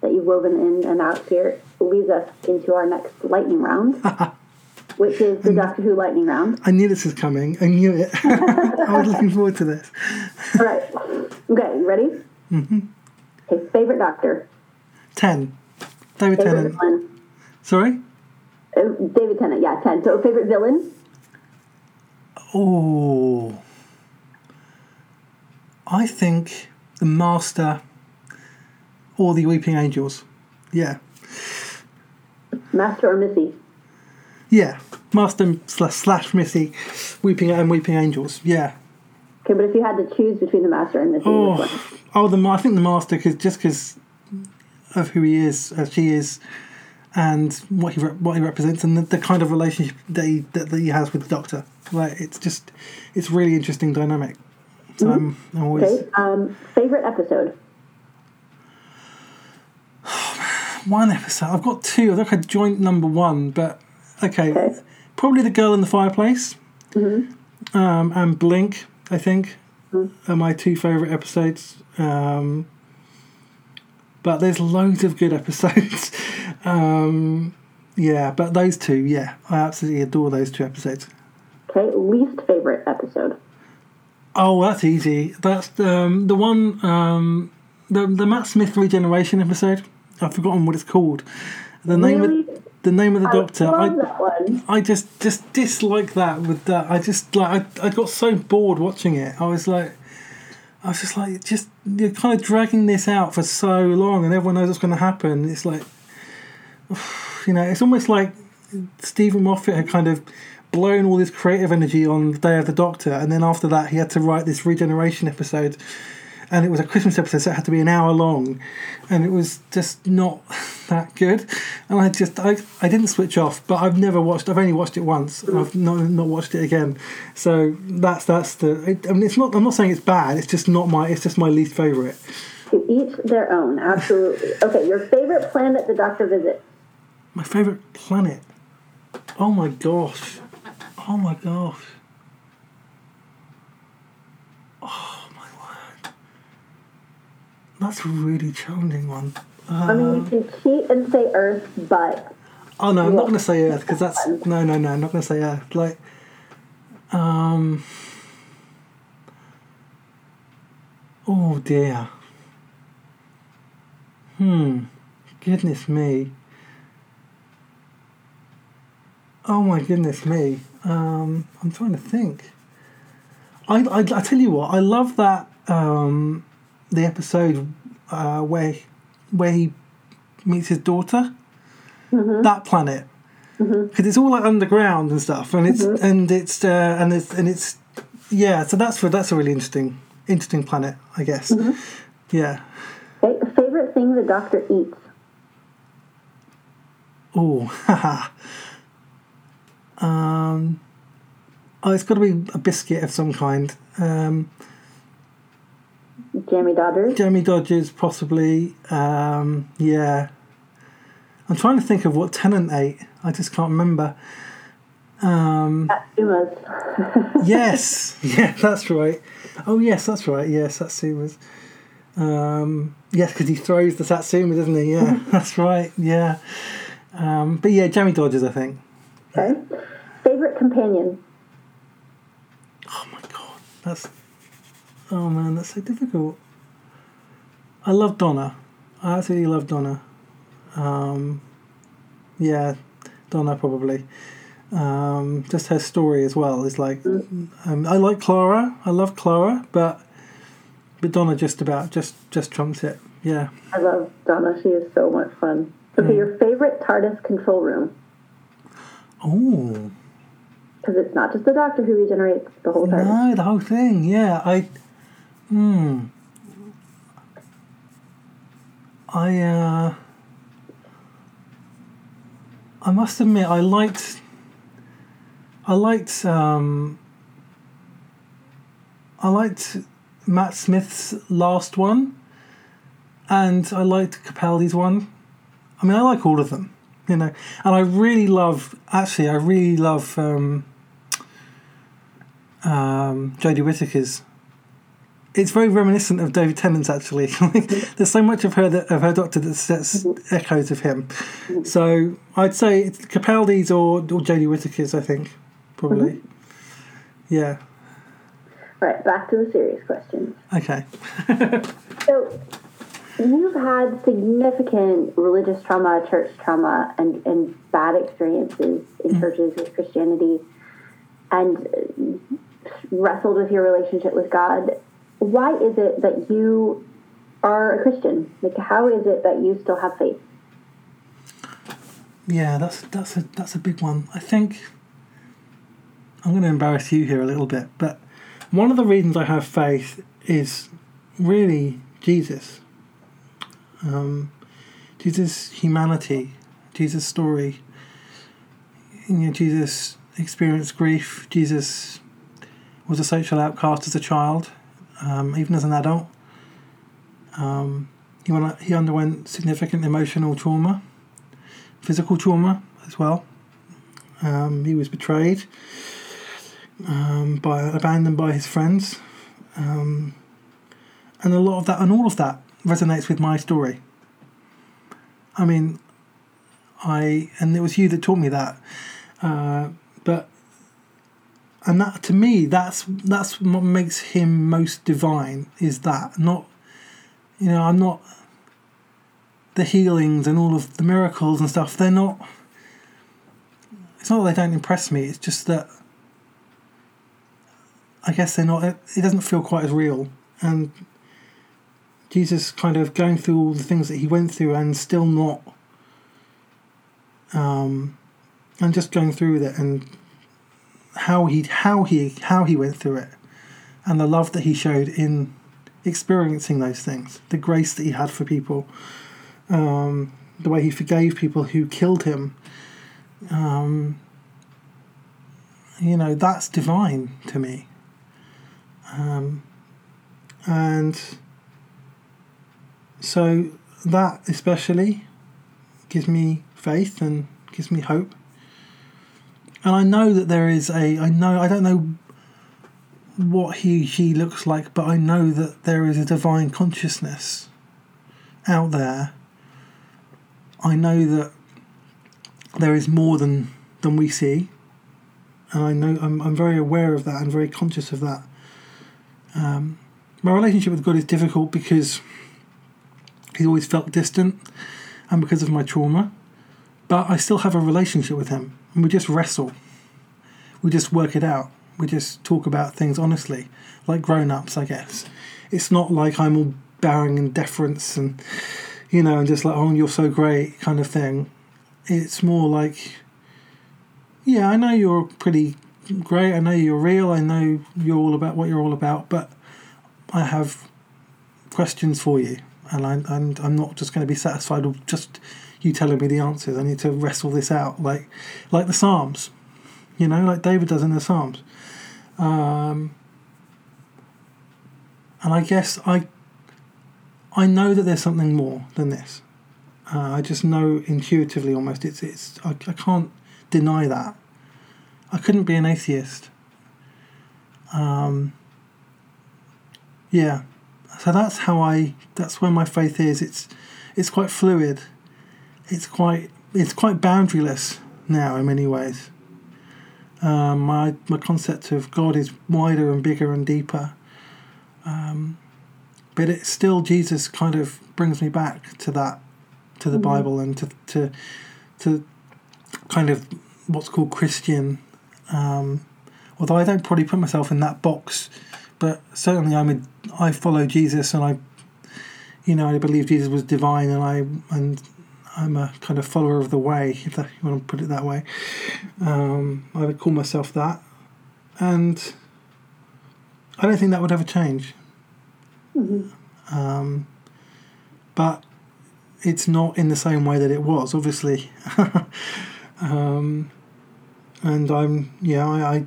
that you've woven in and out here leads us into our next lightning round, which is the Doctor Who lightning round. I knew this was coming. I knew it. I was looking forward to this. All right. Okay, you ready? Mm-hmm. Okay, favorite Doctor. Ten. David Favorite Tennant. villain. Sorry. Uh, David Tennant, yeah, ten. So favorite villain. Oh. I think the Master or the Weeping Angels. Yeah. Master or Missy? Yeah. Master slash, slash Missy, Weeping and Weeping Angels. Yeah. Okay, but if you had to choose between the Master and Missy, which one? Oh, oh, the I think the Master, cause, just because of who he is, as she is, and what he re- what he represents, and the, the kind of relationship that he that, that he has with the Doctor. Like it's just, it's really interesting dynamic. So I'm, I'm always Okay, um, favorite episode. one episode. I've got two. I think I joined number one, but okay, probably the girl in the fireplace, um, and Blink. I think are my two favorite episodes. Um, but there's loads of good episodes. um, yeah, but those two, yeah, I absolutely adore those two episodes. Okay, least favorite episode. Oh, that's easy. That's um, the one, um, the the Matt Smith regeneration episode. I've forgotten what it's called. The name Really? of the name of the doctor. I I. I just just dislike that with that. I just like I, I got so bored watching it. I was like, I was just like, just you're kind of dragging this out for so long, and everyone knows what's going to happen. It's like, you know, it's almost like Steven Moffat had kind of blown all this creative energy on the Day of the Doctor, and then after that, he had to write this regeneration episode. And it was a Christmas episode, so it had to be an hour long, and it was just not that good. And I just, I, I didn't switch off, but I've never watched. I've only watched it once. I've not not watched it again. So that's that's the. It, I mean, it's not. I'm not saying it's bad. It's just not my. It's just my least favorite. To each their own, absolutely. Okay, your favorite planet the Doctor visits. My favorite planet. Oh my gosh. Oh my gosh. Oh my word. That's a really challenging one. I mean, you can cheat and say Earth, but Oh no, I'm not going to say Earth because that's no, no, no. I'm not going to say Earth. Like, um, oh dear. Hmm. Goodness me. Oh my goodness me. Um, I'm trying to think. I, I, I tell you what, I love that um, the episode uh, where where he meets his daughter that planet because it's all like underground and stuff, and it's and it's uh, and it's and it's yeah. So that's for that's a really interesting interesting planet, I guess. Yeah. favorite thing the Doctor eats. Oh, haha. um, oh, it's got to be a biscuit of some kind. Um, Jammie Dodgers. Jammie Dodgers, possibly. Um, yeah. I'm trying to think of what Tennant ate. I just can't remember. Um, Atsumas. yes, yeah, that's right. Oh, yes, that's right. Yes, Satsumas. Um, yes, because he throws the Satsuma, doesn't he? Yeah, that's right. Yeah. Um, but yeah, Jammie Dodgers, I think. Okay. Favorite companion. Oh my god, that's. Oh man, that's so difficult. I love Donna. I absolutely love Donna. Um, yeah, Donna probably. Um, just her story as well is like. Um, I like Clara. I love Clara, but but Donna just about just just trumps it. Yeah. I love Donna. She is so much fun. Okay, your favorite TARDIS control room. Oh Because it's not just the Doctor who regenerates the whole TARDIS. no, the whole thing. Yeah, I. Hmm. I uh, I must admit I liked I liked um, I liked Matt Smith's last one, and I liked Capaldi's one. I mean, I like all of them, you know, and I really love. Actually, I really love um, um, Jodie Whittaker's. It's very reminiscent of David Tennant's. Actually, there's so much of her that of her Doctor that sets echoes of him. So I'd say it's Capaldi's or or Jodie Whittaker's. I think probably. Yeah. Right, back to the serious questions. Okay. So, you've had significant religious trauma, church trauma, and, and bad experiences in churches with Christianity, and uh, wrestled with your relationship with God. Why is it that you are a Christian? Like, how is it that you still have faith? Yeah, that's that's a that's a big one. I think I'm going to embarrass you here a little bit, but one of the reasons I have faith is really Jesus. Um, Jesus' humanity, Jesus' story. You know, Jesus experienced grief. Jesus was a social outcast as a child, um, even as an adult. Um, he, went, he underwent significant emotional trauma, physical trauma as well. Um, he was betrayed, um, by abandoned by his friends, um, and a lot of that, and all of that resonates with my story. I mean, I and it was you that taught me that, uh, but and that to me, that's that's what makes him most divine. Is that not? You know, I'm not the healings and all of the miracles and stuff. They're not. It's not that they don't impress me. It's just that I guess they're not. It doesn't feel quite as real, and Jesus kind of going through all the things that he went through and still not, um, and just going through with it and how he how he how he went through it, and the love that he showed in experiencing those things, the grace that he had for people, um, the way he forgave people who killed him. Um, you know that's divine to me um, and so that especially gives me faith and gives me hope. And I know that there is a, I know, I don't know what he, she looks like, but I know that there is a divine consciousness out there. I know that there is more than, than we see. And I know I'm, I'm very aware of that and very conscious of that. Um, my relationship with God is difficult because he's always felt distant and because of my trauma. But I still have a relationship with him and we just wrestle. We just work it out. We just talk about things honestly, like grown ups, I guess. It's not like I'm all bowing in deference and, you know, and just like, oh, you're so great kind of thing. It's more like, yeah, I know you're pretty great. I know you're real. I know you're all about what you're all about, but I have questions for you, and I, I'm I'm not just going to be satisfied with just you telling me the answers. I need to wrestle this out, like like the Psalms, you know, like David does in the Psalms. Um, and I guess I I know that there's something more than this. Uh, I just know intuitively almost. It's it's I, I can't deny that. I couldn't be an atheist. Um, yeah, so that's how I. That's where my faith is. It's it's quite fluid. It's quite it's quite boundaryless now in many ways. Um, my my concept of God is wider and bigger and deeper. Um, but it still Jesus kind of brings me back to that, to the mm-hmm. Bible and to to to kind of what's called Christian um, although I don't probably put myself in that box, but certainly I'm a, I follow Jesus and I, you know, I believe Jesus was divine and I and I'm a kind of follower of the way, if that, you want to put it that way. Um, I would call myself that, and I don't think that would ever change. Mm-hmm. Um, but it's not in the same way that it was, obviously. um, and I'm yeah I,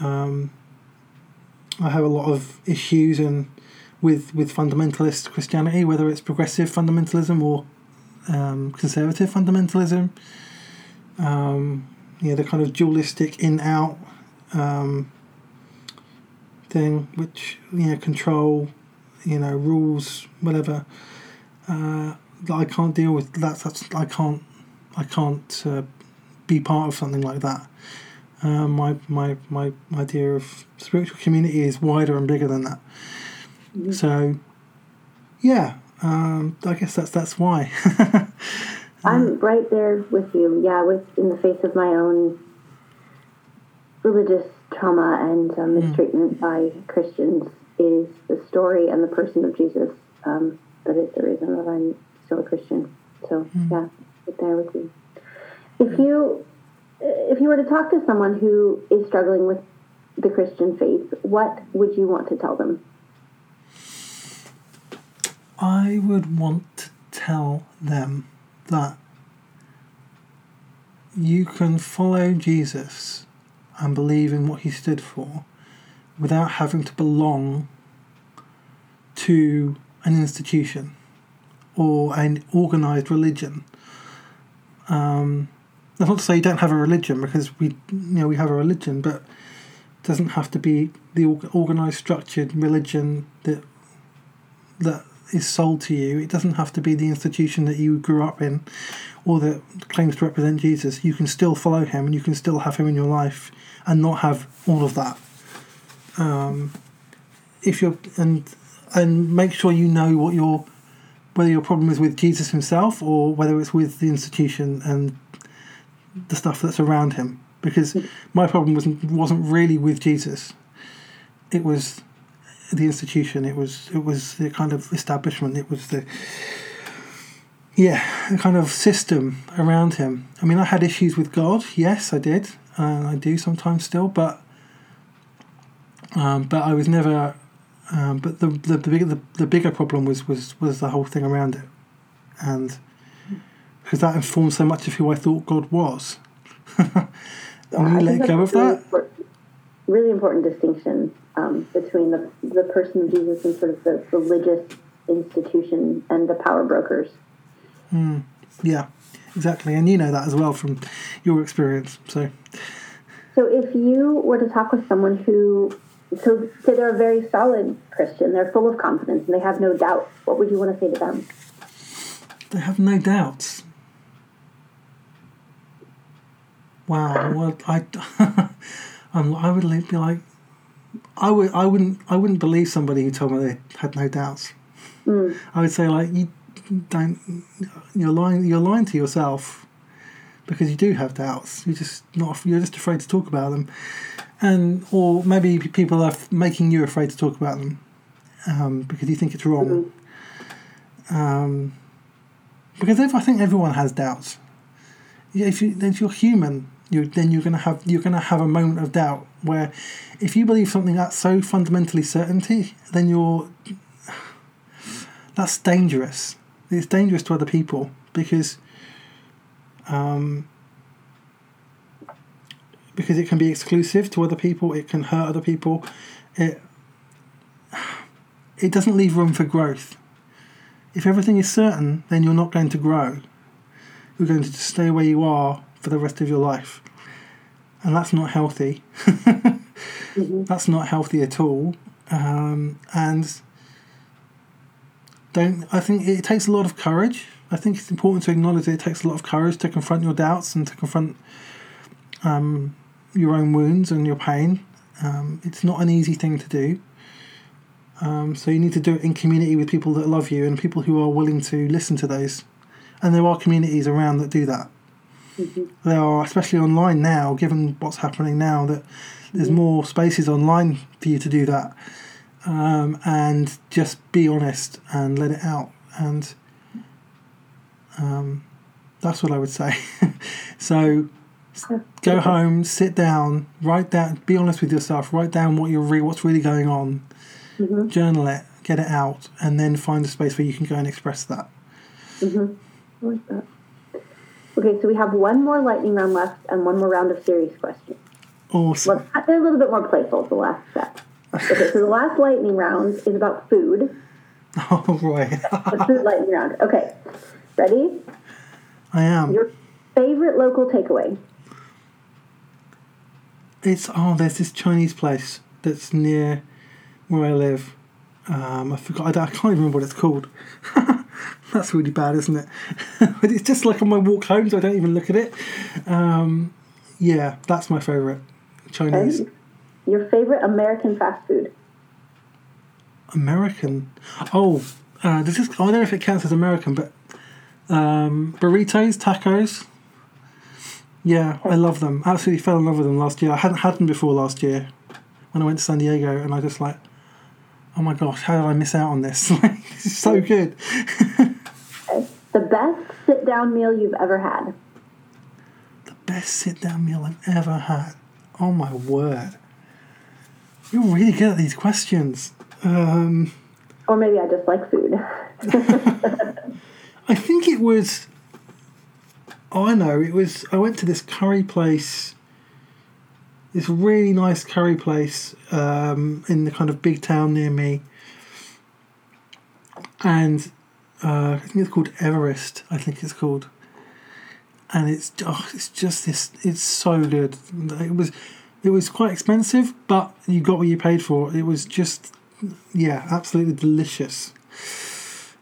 I um, I have a lot of issues and with with fundamentalist Christianity, whether it's progressive fundamentalism or um, conservative fundamentalism. Um, yeah, the kind of dualistic in out um, thing, which you know control, you know rules, whatever. Uh, I can't deal with that. That's I can't I can't uh, be part of something like that. Uh, my my my idea of spiritual community is wider and bigger than that. Mm-hmm. So, yeah, um, I guess that's that's why. I'm right there with you. Yeah, with in the face of my own religious trauma and um, mm. mistreatment by Christians is the story and the person of Jesus um, that is the reason that I'm still a Christian. So mm. yeah, right there with you. If you if you were to talk to someone who is struggling with the Christian faith, what would you want to tell them? I would want to tell them that you can follow Jesus and believe in what he stood for without having to belong to an institution or an organized religion. Um, that's not to say you don't have a religion because we, you know, we have a religion, but it doesn't have to be the organized, structured religion that that is sold to you. It doesn't have to be the institution that you grew up in or that claims to represent Jesus. You can still follow him and you can still have him in your life and not have all of that. Um, if you're and and make sure you know what your whether your problem is with Jesus himself or whether it's with the institution and the stuff that's around him. Because my problem wasn't wasn't really with Jesus. It was the institution. It was it was the kind of establishment. It was the yeah, a kind of system around him. I mean, I had issues with God. Yes, I did, and I do sometimes still. But um, but I was never. Um, but the the the bigger the, the bigger problem was was was the whole thing around it, and because that informed so much of who I thought God was. yeah, we let go of that. Important, really important distinction um, between the the person of Jesus and sort of the religious institution and the power brokers. Mm, yeah, exactly, and you know that as well from your experience. So, so if you were to talk with someone who, so say they're a very solid Christian, they're full of confidence, and they have no doubts, what would you want to say to them? They have no doubts. Wow, well, I, I would be like, I would, I wouldn't, I wouldn't believe somebody who told me they had no doubts. Mm. I would say like you don't you're lying you're lying to yourself because you do have doubts. You're just not you're just afraid to talk about them, and or maybe people are making you afraid to talk about them um, because you think it's wrong. Mm-hmm. Um, because if I think everyone has doubts. If you if you're human, you then you're gonna have you're gonna have a moment of doubt where, if you believe something that's so fundamentally certainty, then you're that's dangerous it's dangerous to other people because um, because it can be exclusive to other people. It can hurt other people. It it doesn't leave room for growth. If everything is certain, then you're not going to grow. You're going to stay where you are for the rest of your life, and that's not healthy. mm-hmm. That's not healthy at all. Um, and don't I think it takes a lot of courage. I think it's important to acknowledge that it takes a lot of courage to confront your doubts and to confront um, your own wounds and your pain. Um, it's not an easy thing to do. Um, so you need to do it in community with people that love you and people who are willing to listen to those. And there are communities around that do that. Mm-hmm. There are, especially online now, given what's happening now, that there's mm-hmm. more spaces online for you to do that um, and just be honest and let it out. And um, that's what I would say. so go home, sit down, write down, be honest with yourself, write down what you're re- what's really going on, mm-hmm. journal it, get it out, and then find a space where you can go and express that. I like that. Okay, so we have one more lightning round left and one more round of serious questions. Awesome. Well, they're a little bit more playful, the last set. Okay, so the last lightning round is about food. Oh, right. The food lightning round. Okay, ready? I am. Your favorite local takeaway. It's oh, there's this Chinese place that's near where I live. Um, I forgot. I, I can't even remember what it's called. that's really bad, isn't it? but it's just like on my walk home, so I don't even look at it. Um, yeah, that's my favourite Chinese Okay. Your favorite American fast food. American. Oh, uh, this is. I don't know if it counts as American, but um, burritos, tacos. Yeah, I love them. Absolutely fell in love with them last year. I hadn't had them before last year when I went to San Diego, and I just like, oh my gosh, how did I miss out on this? Like, this is so good. The best sit down meal you've ever had. the best sit down meal I've ever had. Oh my word. You're really good at these questions. Um, Or maybe I just like food. I think it was. Oh, I know. It was. I went to this curry place. This really nice curry place um, in the kind of big town near me, and uh, I think it's called Everest. I think it's called, and it's oh, it's just this. It's so good. It was, it was quite expensive, but you got what you paid for. It was just, yeah, absolutely delicious.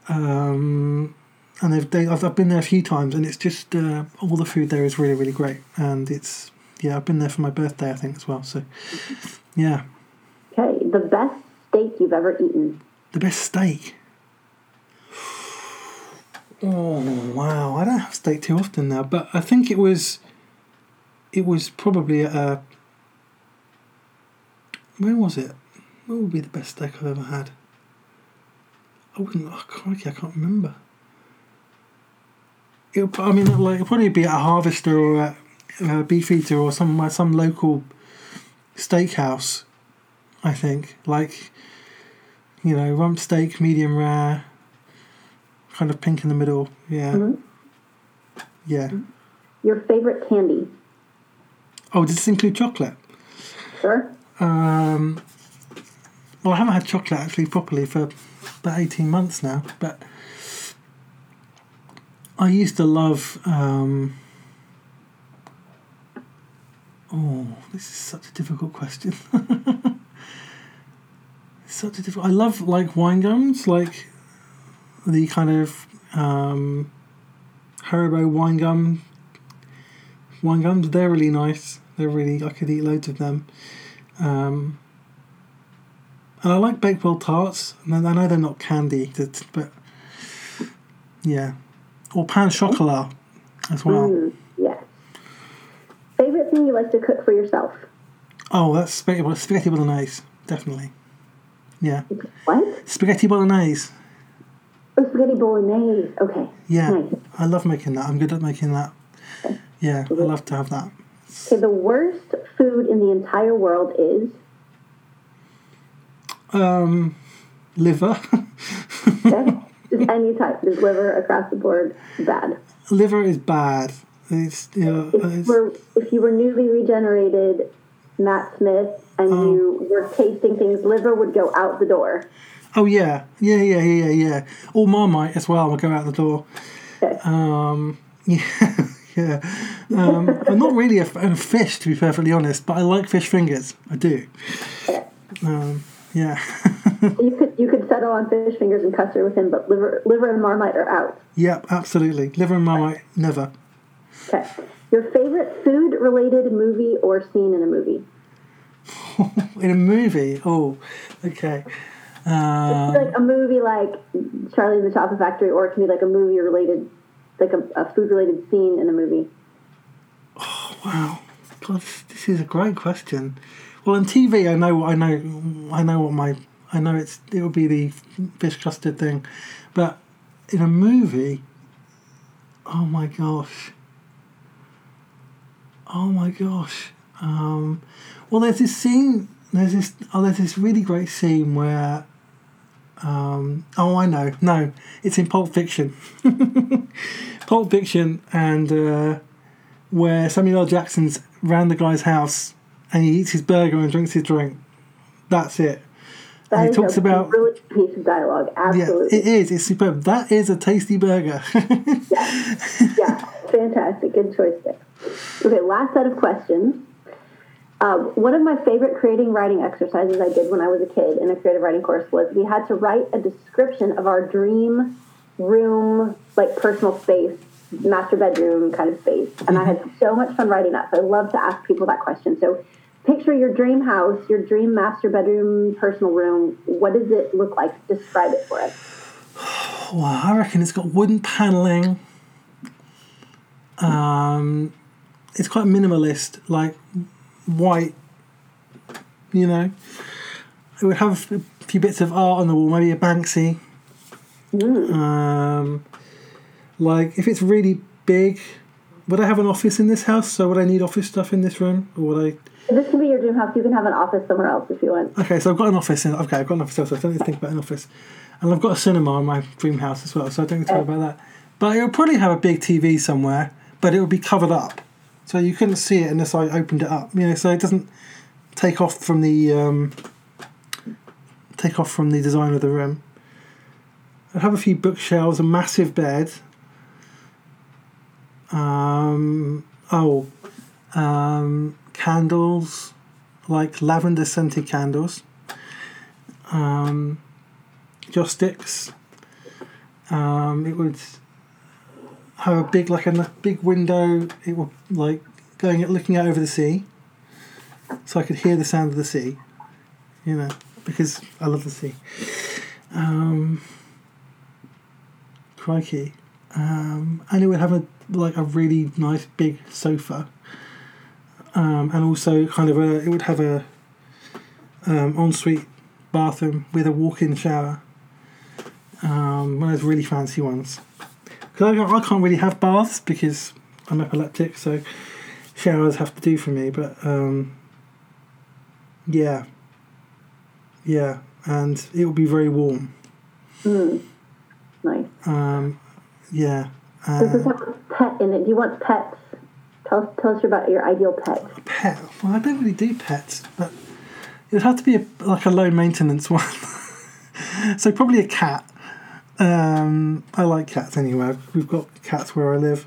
Um, and they've they, I've, I've been there a few times, and it's just uh, all the food there is really really great, and it's yeah I've been there for my birthday I think as well. So yeah, Okay, the best steak you've ever eaten. the best steak. Oh wow! I don't have steak too often now, but I think it was. It was probably a. Where was it? What would be the best steak I've ever had? I wouldn't. Oh, crikey, I can't remember. It, I mean, like it'd probably be at a Harvester or at uh, a Beefeater or some uh, some local steakhouse. I think like you know, rump steak, medium rare, kind of pink in the middle. Yeah. Mhm. Yeah. Your favorite candy. Oh, does this include chocolate? Sure. Um, well, I haven't had chocolate actually properly for about 18 months now, but I used to love. Um, oh, this is such a difficult question. Such a difficult. I love like wine gums, like the kind of um, Haribo wine gum. Wine gums, they're really nice. They're really I could eat loads of them. Um, and I like Bakewell tarts. And I know they're not candy, but yeah, or pan chocolat as well. Mm, yes. Favorite thing you like to cook for yourself. Oh, that's spaghetti, spaghetti bolognese, definitely. Yeah, What? spaghetti bolognese. Oh, spaghetti bolognese. Okay. Yeah, Nice. I love making that. I'm good at making that. Yeah, I love to have that. Okay, the worst food in the entire world is. Um, liver. Okay? Just any type. Just liver across the board. Bad. liver is bad. It's, you know, If you it's were, if you were newly regenerated Matt Smith and Oh. you were tasting things, liver would go out the door. Oh yeah, yeah, yeah, yeah, yeah, All Marmite as well will go out the door. Um, yeah, yeah. Um, I'm not really a fan of fish, to be perfectly honest, but I like fish fingers. I do. Um, yeah, you could you could settle on fish fingers and custard with him, but liver liver and marmite are out. yep, absolutely. Liver and Marmite, never. Okay. Your favorite food related movie or scene in a movie? In a movie, oh, okay. Um, like a movie like Charlie and the Chocolate Factory, or it can be like a movie related, like a, a food related scene in a movie. Oh, wow, God, this is a great question. Well, on TV, I know, I know, I know what my, I know it's it would be the fish custard thing, but in a movie, oh my gosh, oh my gosh. Um, well, there's this scene. There's this. Oh, there's this really great scene where Um, oh, I know. No, it's in Pulp Fiction. Pulp Fiction, and uh, where Samuel L. Jackson's round the guy's house and he eats his burger and drinks his drink. That's it. That and he is talks a about brilliant piece of dialogue. yeah, Absolutely. it is. It's superb. That is a tasty burger. yeah, yeah, fantastic. Good choice there. Okay, last set of questions. Um, one of my favorite creating writing exercises I did when I was a kid in a creative writing course was we had to write a description of our dream room, like personal space, master bedroom kind of space. And I had so much fun writing that. So I love to ask people that question. So picture your dream house, your dream master bedroom, personal room. What does it look like? Describe it for us. Well, I reckon it's got wooden paneling. Um, it's quite minimalist, like white. You know, it would have a few bits of art on the wall, maybe a Banksy. Um, like if it's really big, would I have an office in this house? So would I need office stuff in this room, or would I? This can be your dream house. You can have an office somewhere else if you want. Okay, so I've got an office in. Okay, I've got an office. So I don't need to think about an office, and I've got a cinema in my dream house as well. So I don't need to worry about that. But it would probably have a big TV somewhere, but it would be covered up, so you couldn't see it unless I opened it up. You know, so it doesn't take off from the um, take off from the design of the room. I'd have a few bookshelves, a massive bed. Um, oh, um, candles, like lavender scented candles. Um, sticks. Um, it would have a big, like a big window. It would like going looking out over the sea, so I could hear the sound of the sea. You know, because I love the sea. Um, crikey, um, and it would have a like a really nice big sofa um, and also kind of a it would have a um, ensuite bathroom with a walk-in shower. Um, one of those really fancy ones. Because I, I can't really have baths because I'm epileptic, so showers have to do for me. But um, yeah, yeah, and it will be very warm. Nice. Um, yeah. Does this Uh, have a pet in it? Do you want pets? Tell us, tell us about your ideal pet. pet. Well, I don't really do pets, but it would have to be a, like a low maintenance one. so probably a cat. Um, I like cats anyway. We've got cats where I live.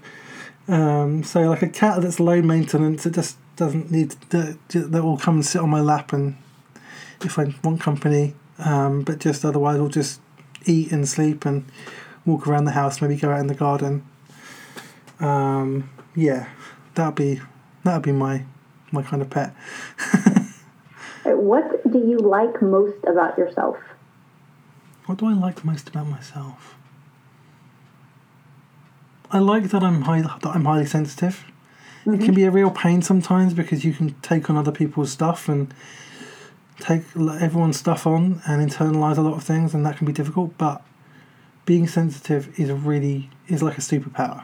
Um, so like a cat that's low maintenance. It just doesn't need that. That will come and sit on my lap and if I want company. Um, but just otherwise, we'll just eat and sleep and walk around the house. Maybe go out in the garden. Um, yeah, that'd be that'd be my my kind of pet. What do you like most about yourself? What do I like most about myself? I like that I'm high, that I'm highly sensitive. It can be a real pain sometimes because you can take on other people's stuff and take everyone's stuff on and internalize a lot of things, and that can be difficult. But being sensitive is really is like a superpower.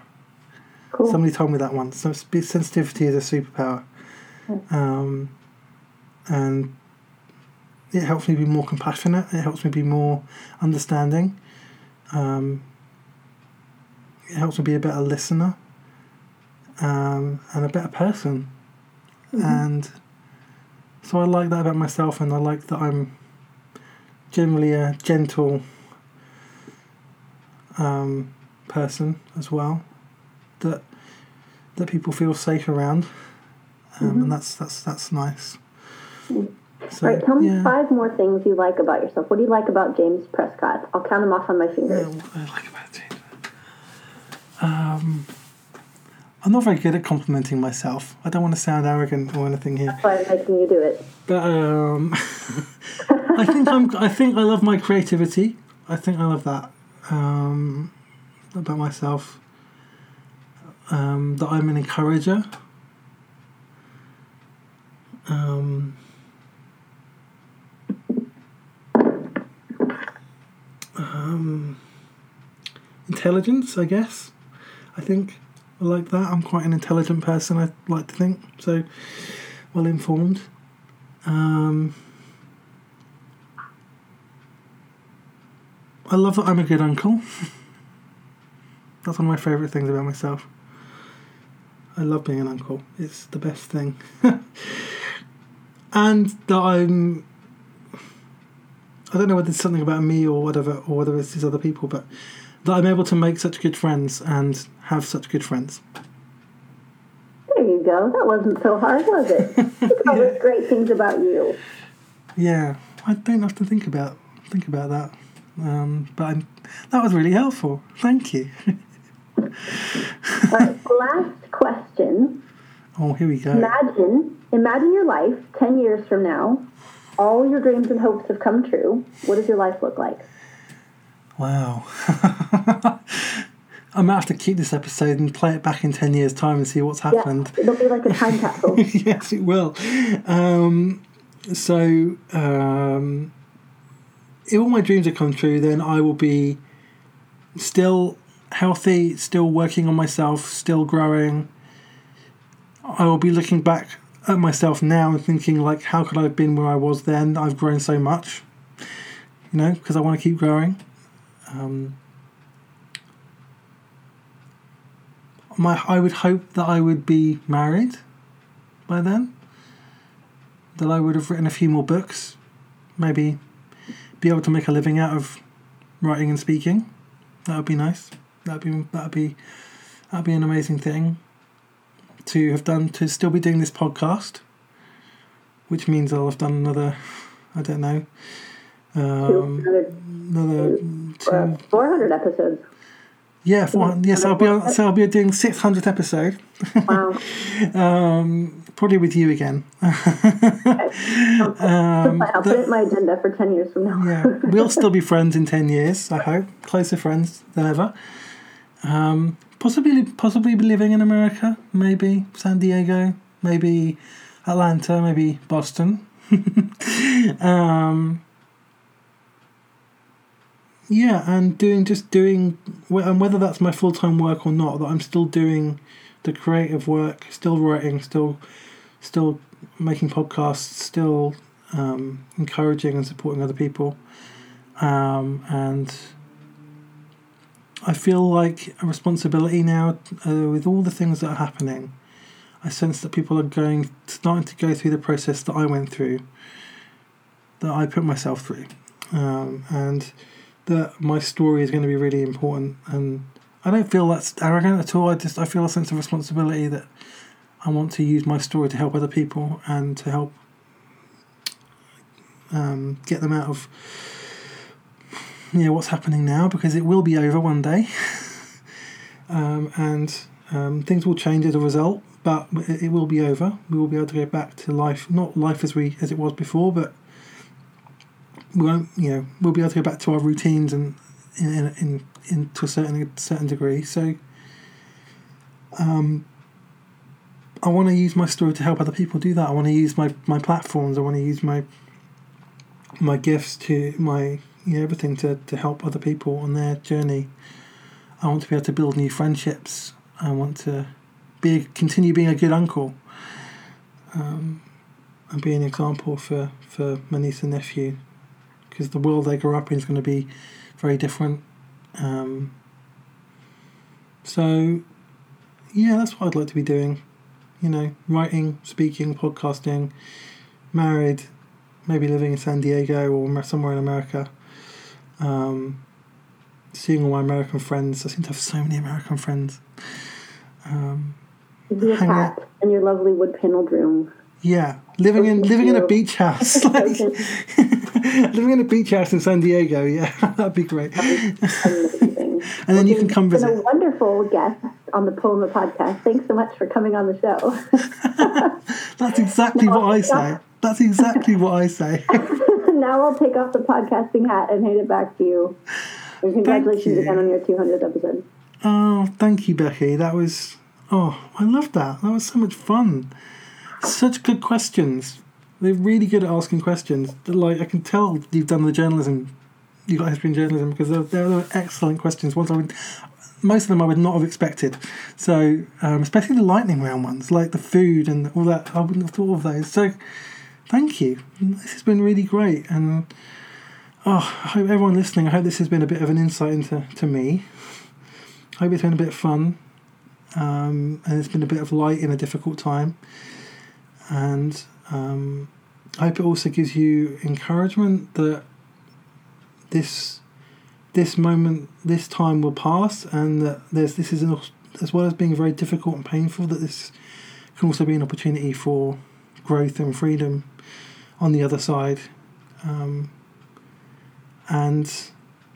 Cool. Somebody told me that once. So sensitivity is a superpower, um, and it helps me be more compassionate. It helps me be more understanding. Um, it helps me be a better listener um, and a better person. And so I like that about myself, and I like that I'm generally a gentle um, person as well. That that people feel safe around, um, and that's that's that's nice. So, All right, tell me yeah. five more things you like about yourself. What do you like about James Prescott? I'll count them off on my Yeah, fingers. what I like about James. Um, I'm not very good at complimenting myself. I don't want to sound arrogant or anything here, That's Why I'm making you do it. but um, I think I'm. I think I love my creativity. I think I love that um, about myself. Um, that I'm an encourager. Um, um, intelligence, I guess. I think I like that. I'm quite an intelligent person. I like to think so. Well informed. Um, I love that I'm a good uncle. That's one of my favourite things about myself. I love being an uncle. It's the best thing. and that I'm. I don't know whether it's something about me or whatever, or whether it's these other people, but that I'm able to make such good friends and have such good friends. There you go. That wasn't so hard, was it? All those great things about you. Yeah, I don't have to think about think about that. Um, but I'm, that was really helpful. Thank you. All right, last question. Oh, here we go. Imagine, imagine your life ten years from now. All your dreams and hopes have come true. What does your life look like? Wow. I might have to keep this episode and play it back in 10 years' time and see what's happened. Yeah, it'll be like a time capsule. yes, it will. Um, so, um, if all my dreams have come true, then I will be still healthy, still working on myself, still growing. I will be looking back at myself now and thinking, like, how could I have been where I was then? I've grown so much, you know, because I want to keep growing. Um, my, I would hope that I would be married by then. That I would have written a few more books, maybe be able to make a living out of writing and speaking. That would be nice. That'd be that'd be that'd be an amazing thing to have done. To still be doing this podcast, which means I'll have done another. I don't know. Um, another two, 400 episodes. Yeah, 400, yes, I'll be on, so I'll be doing six hundredth episode. Wow. um, probably with you again. Um, I'll put it in my agenda for 10 years from now. yeah, we'll still be friends in 10 years, I hope. Closer friends than ever. Um, possibly, possibly living in America, maybe San Diego, maybe Atlanta, maybe Boston. um, yeah, and doing just doing, and whether that's my full time work or not, that I'm still doing the creative work, still writing, still, still making podcasts, still um, encouraging and supporting other people, um, and I feel like a responsibility now uh, with all the things that are happening. I sense that people are going, starting to go through the process that I went through, that I put myself through, um, and that my story is going to be really important. And I don't feel that's arrogant at all. I just I feel a sense of responsibility that I want to use my story to help other people and to help um, get them out of you know what's happening now because it will be over one day, um, and um, things will change as a result. But it, will be over. We will be able to go back to life, not life as we as it was before, but we won't. You know, we'll be able to go back to our routines and in in, in, in to a certain certain degree. So. Um, I want to use my story to help other people do that. I want to use my, my platforms. I want to use my my gifts to my you know, everything to, to help other people on their journey. I want to be able to build new friendships. I want to be continue being a good uncle um, and be an example for, for my niece and nephew because the world they grow up in is going to be very different. Um, so, yeah, that's what I'd like to be doing. You know, writing, speaking, podcasting, married, maybe living in San Diego or somewhere in America. Um, seeing all my American friends. I seem to have so many American friends. Um, be a hang cat in your lovely wood paneled room. yeah, living in living in a beach house, like, living in a beach house in San Diego. Yeah, that'd be great. Amazing. And then you can come visit. a wonderful guest on the Poema podcast. Thanks so much for coming on the show. That's exactly what I say. That's exactly what I say. Now I'll take off the podcasting hat and hand it back to you. And congratulations you. again on your 200th episode. Oh, thank you, Becky. That was oh, I loved that. That was so much fun. Such good questions. They're really good at asking questions. Like I can tell you've done the journalism. You got history in journalism because they're, they're, they're excellent questions. Ones I would, most of them I would not have expected. So um, especially the lightning round ones, like the food and all that. I wouldn't have thought of those. So thank you. This has been really great, and Oh, I hope everyone listening, I hope this has been a bit of an insight into to me. I hope it's been a bit of fun. Um, and it's been a bit of light in a difficult time. And um, I hope it also gives you encouragement that this this moment, this time will pass, and that there's this is an, as well as being very difficult and painful, that this can also be an opportunity for growth and freedom on the other side. Um, and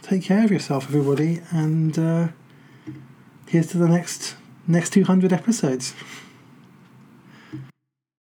take care of yourself, everybody. And uh, here's to the next next two hundred episodes.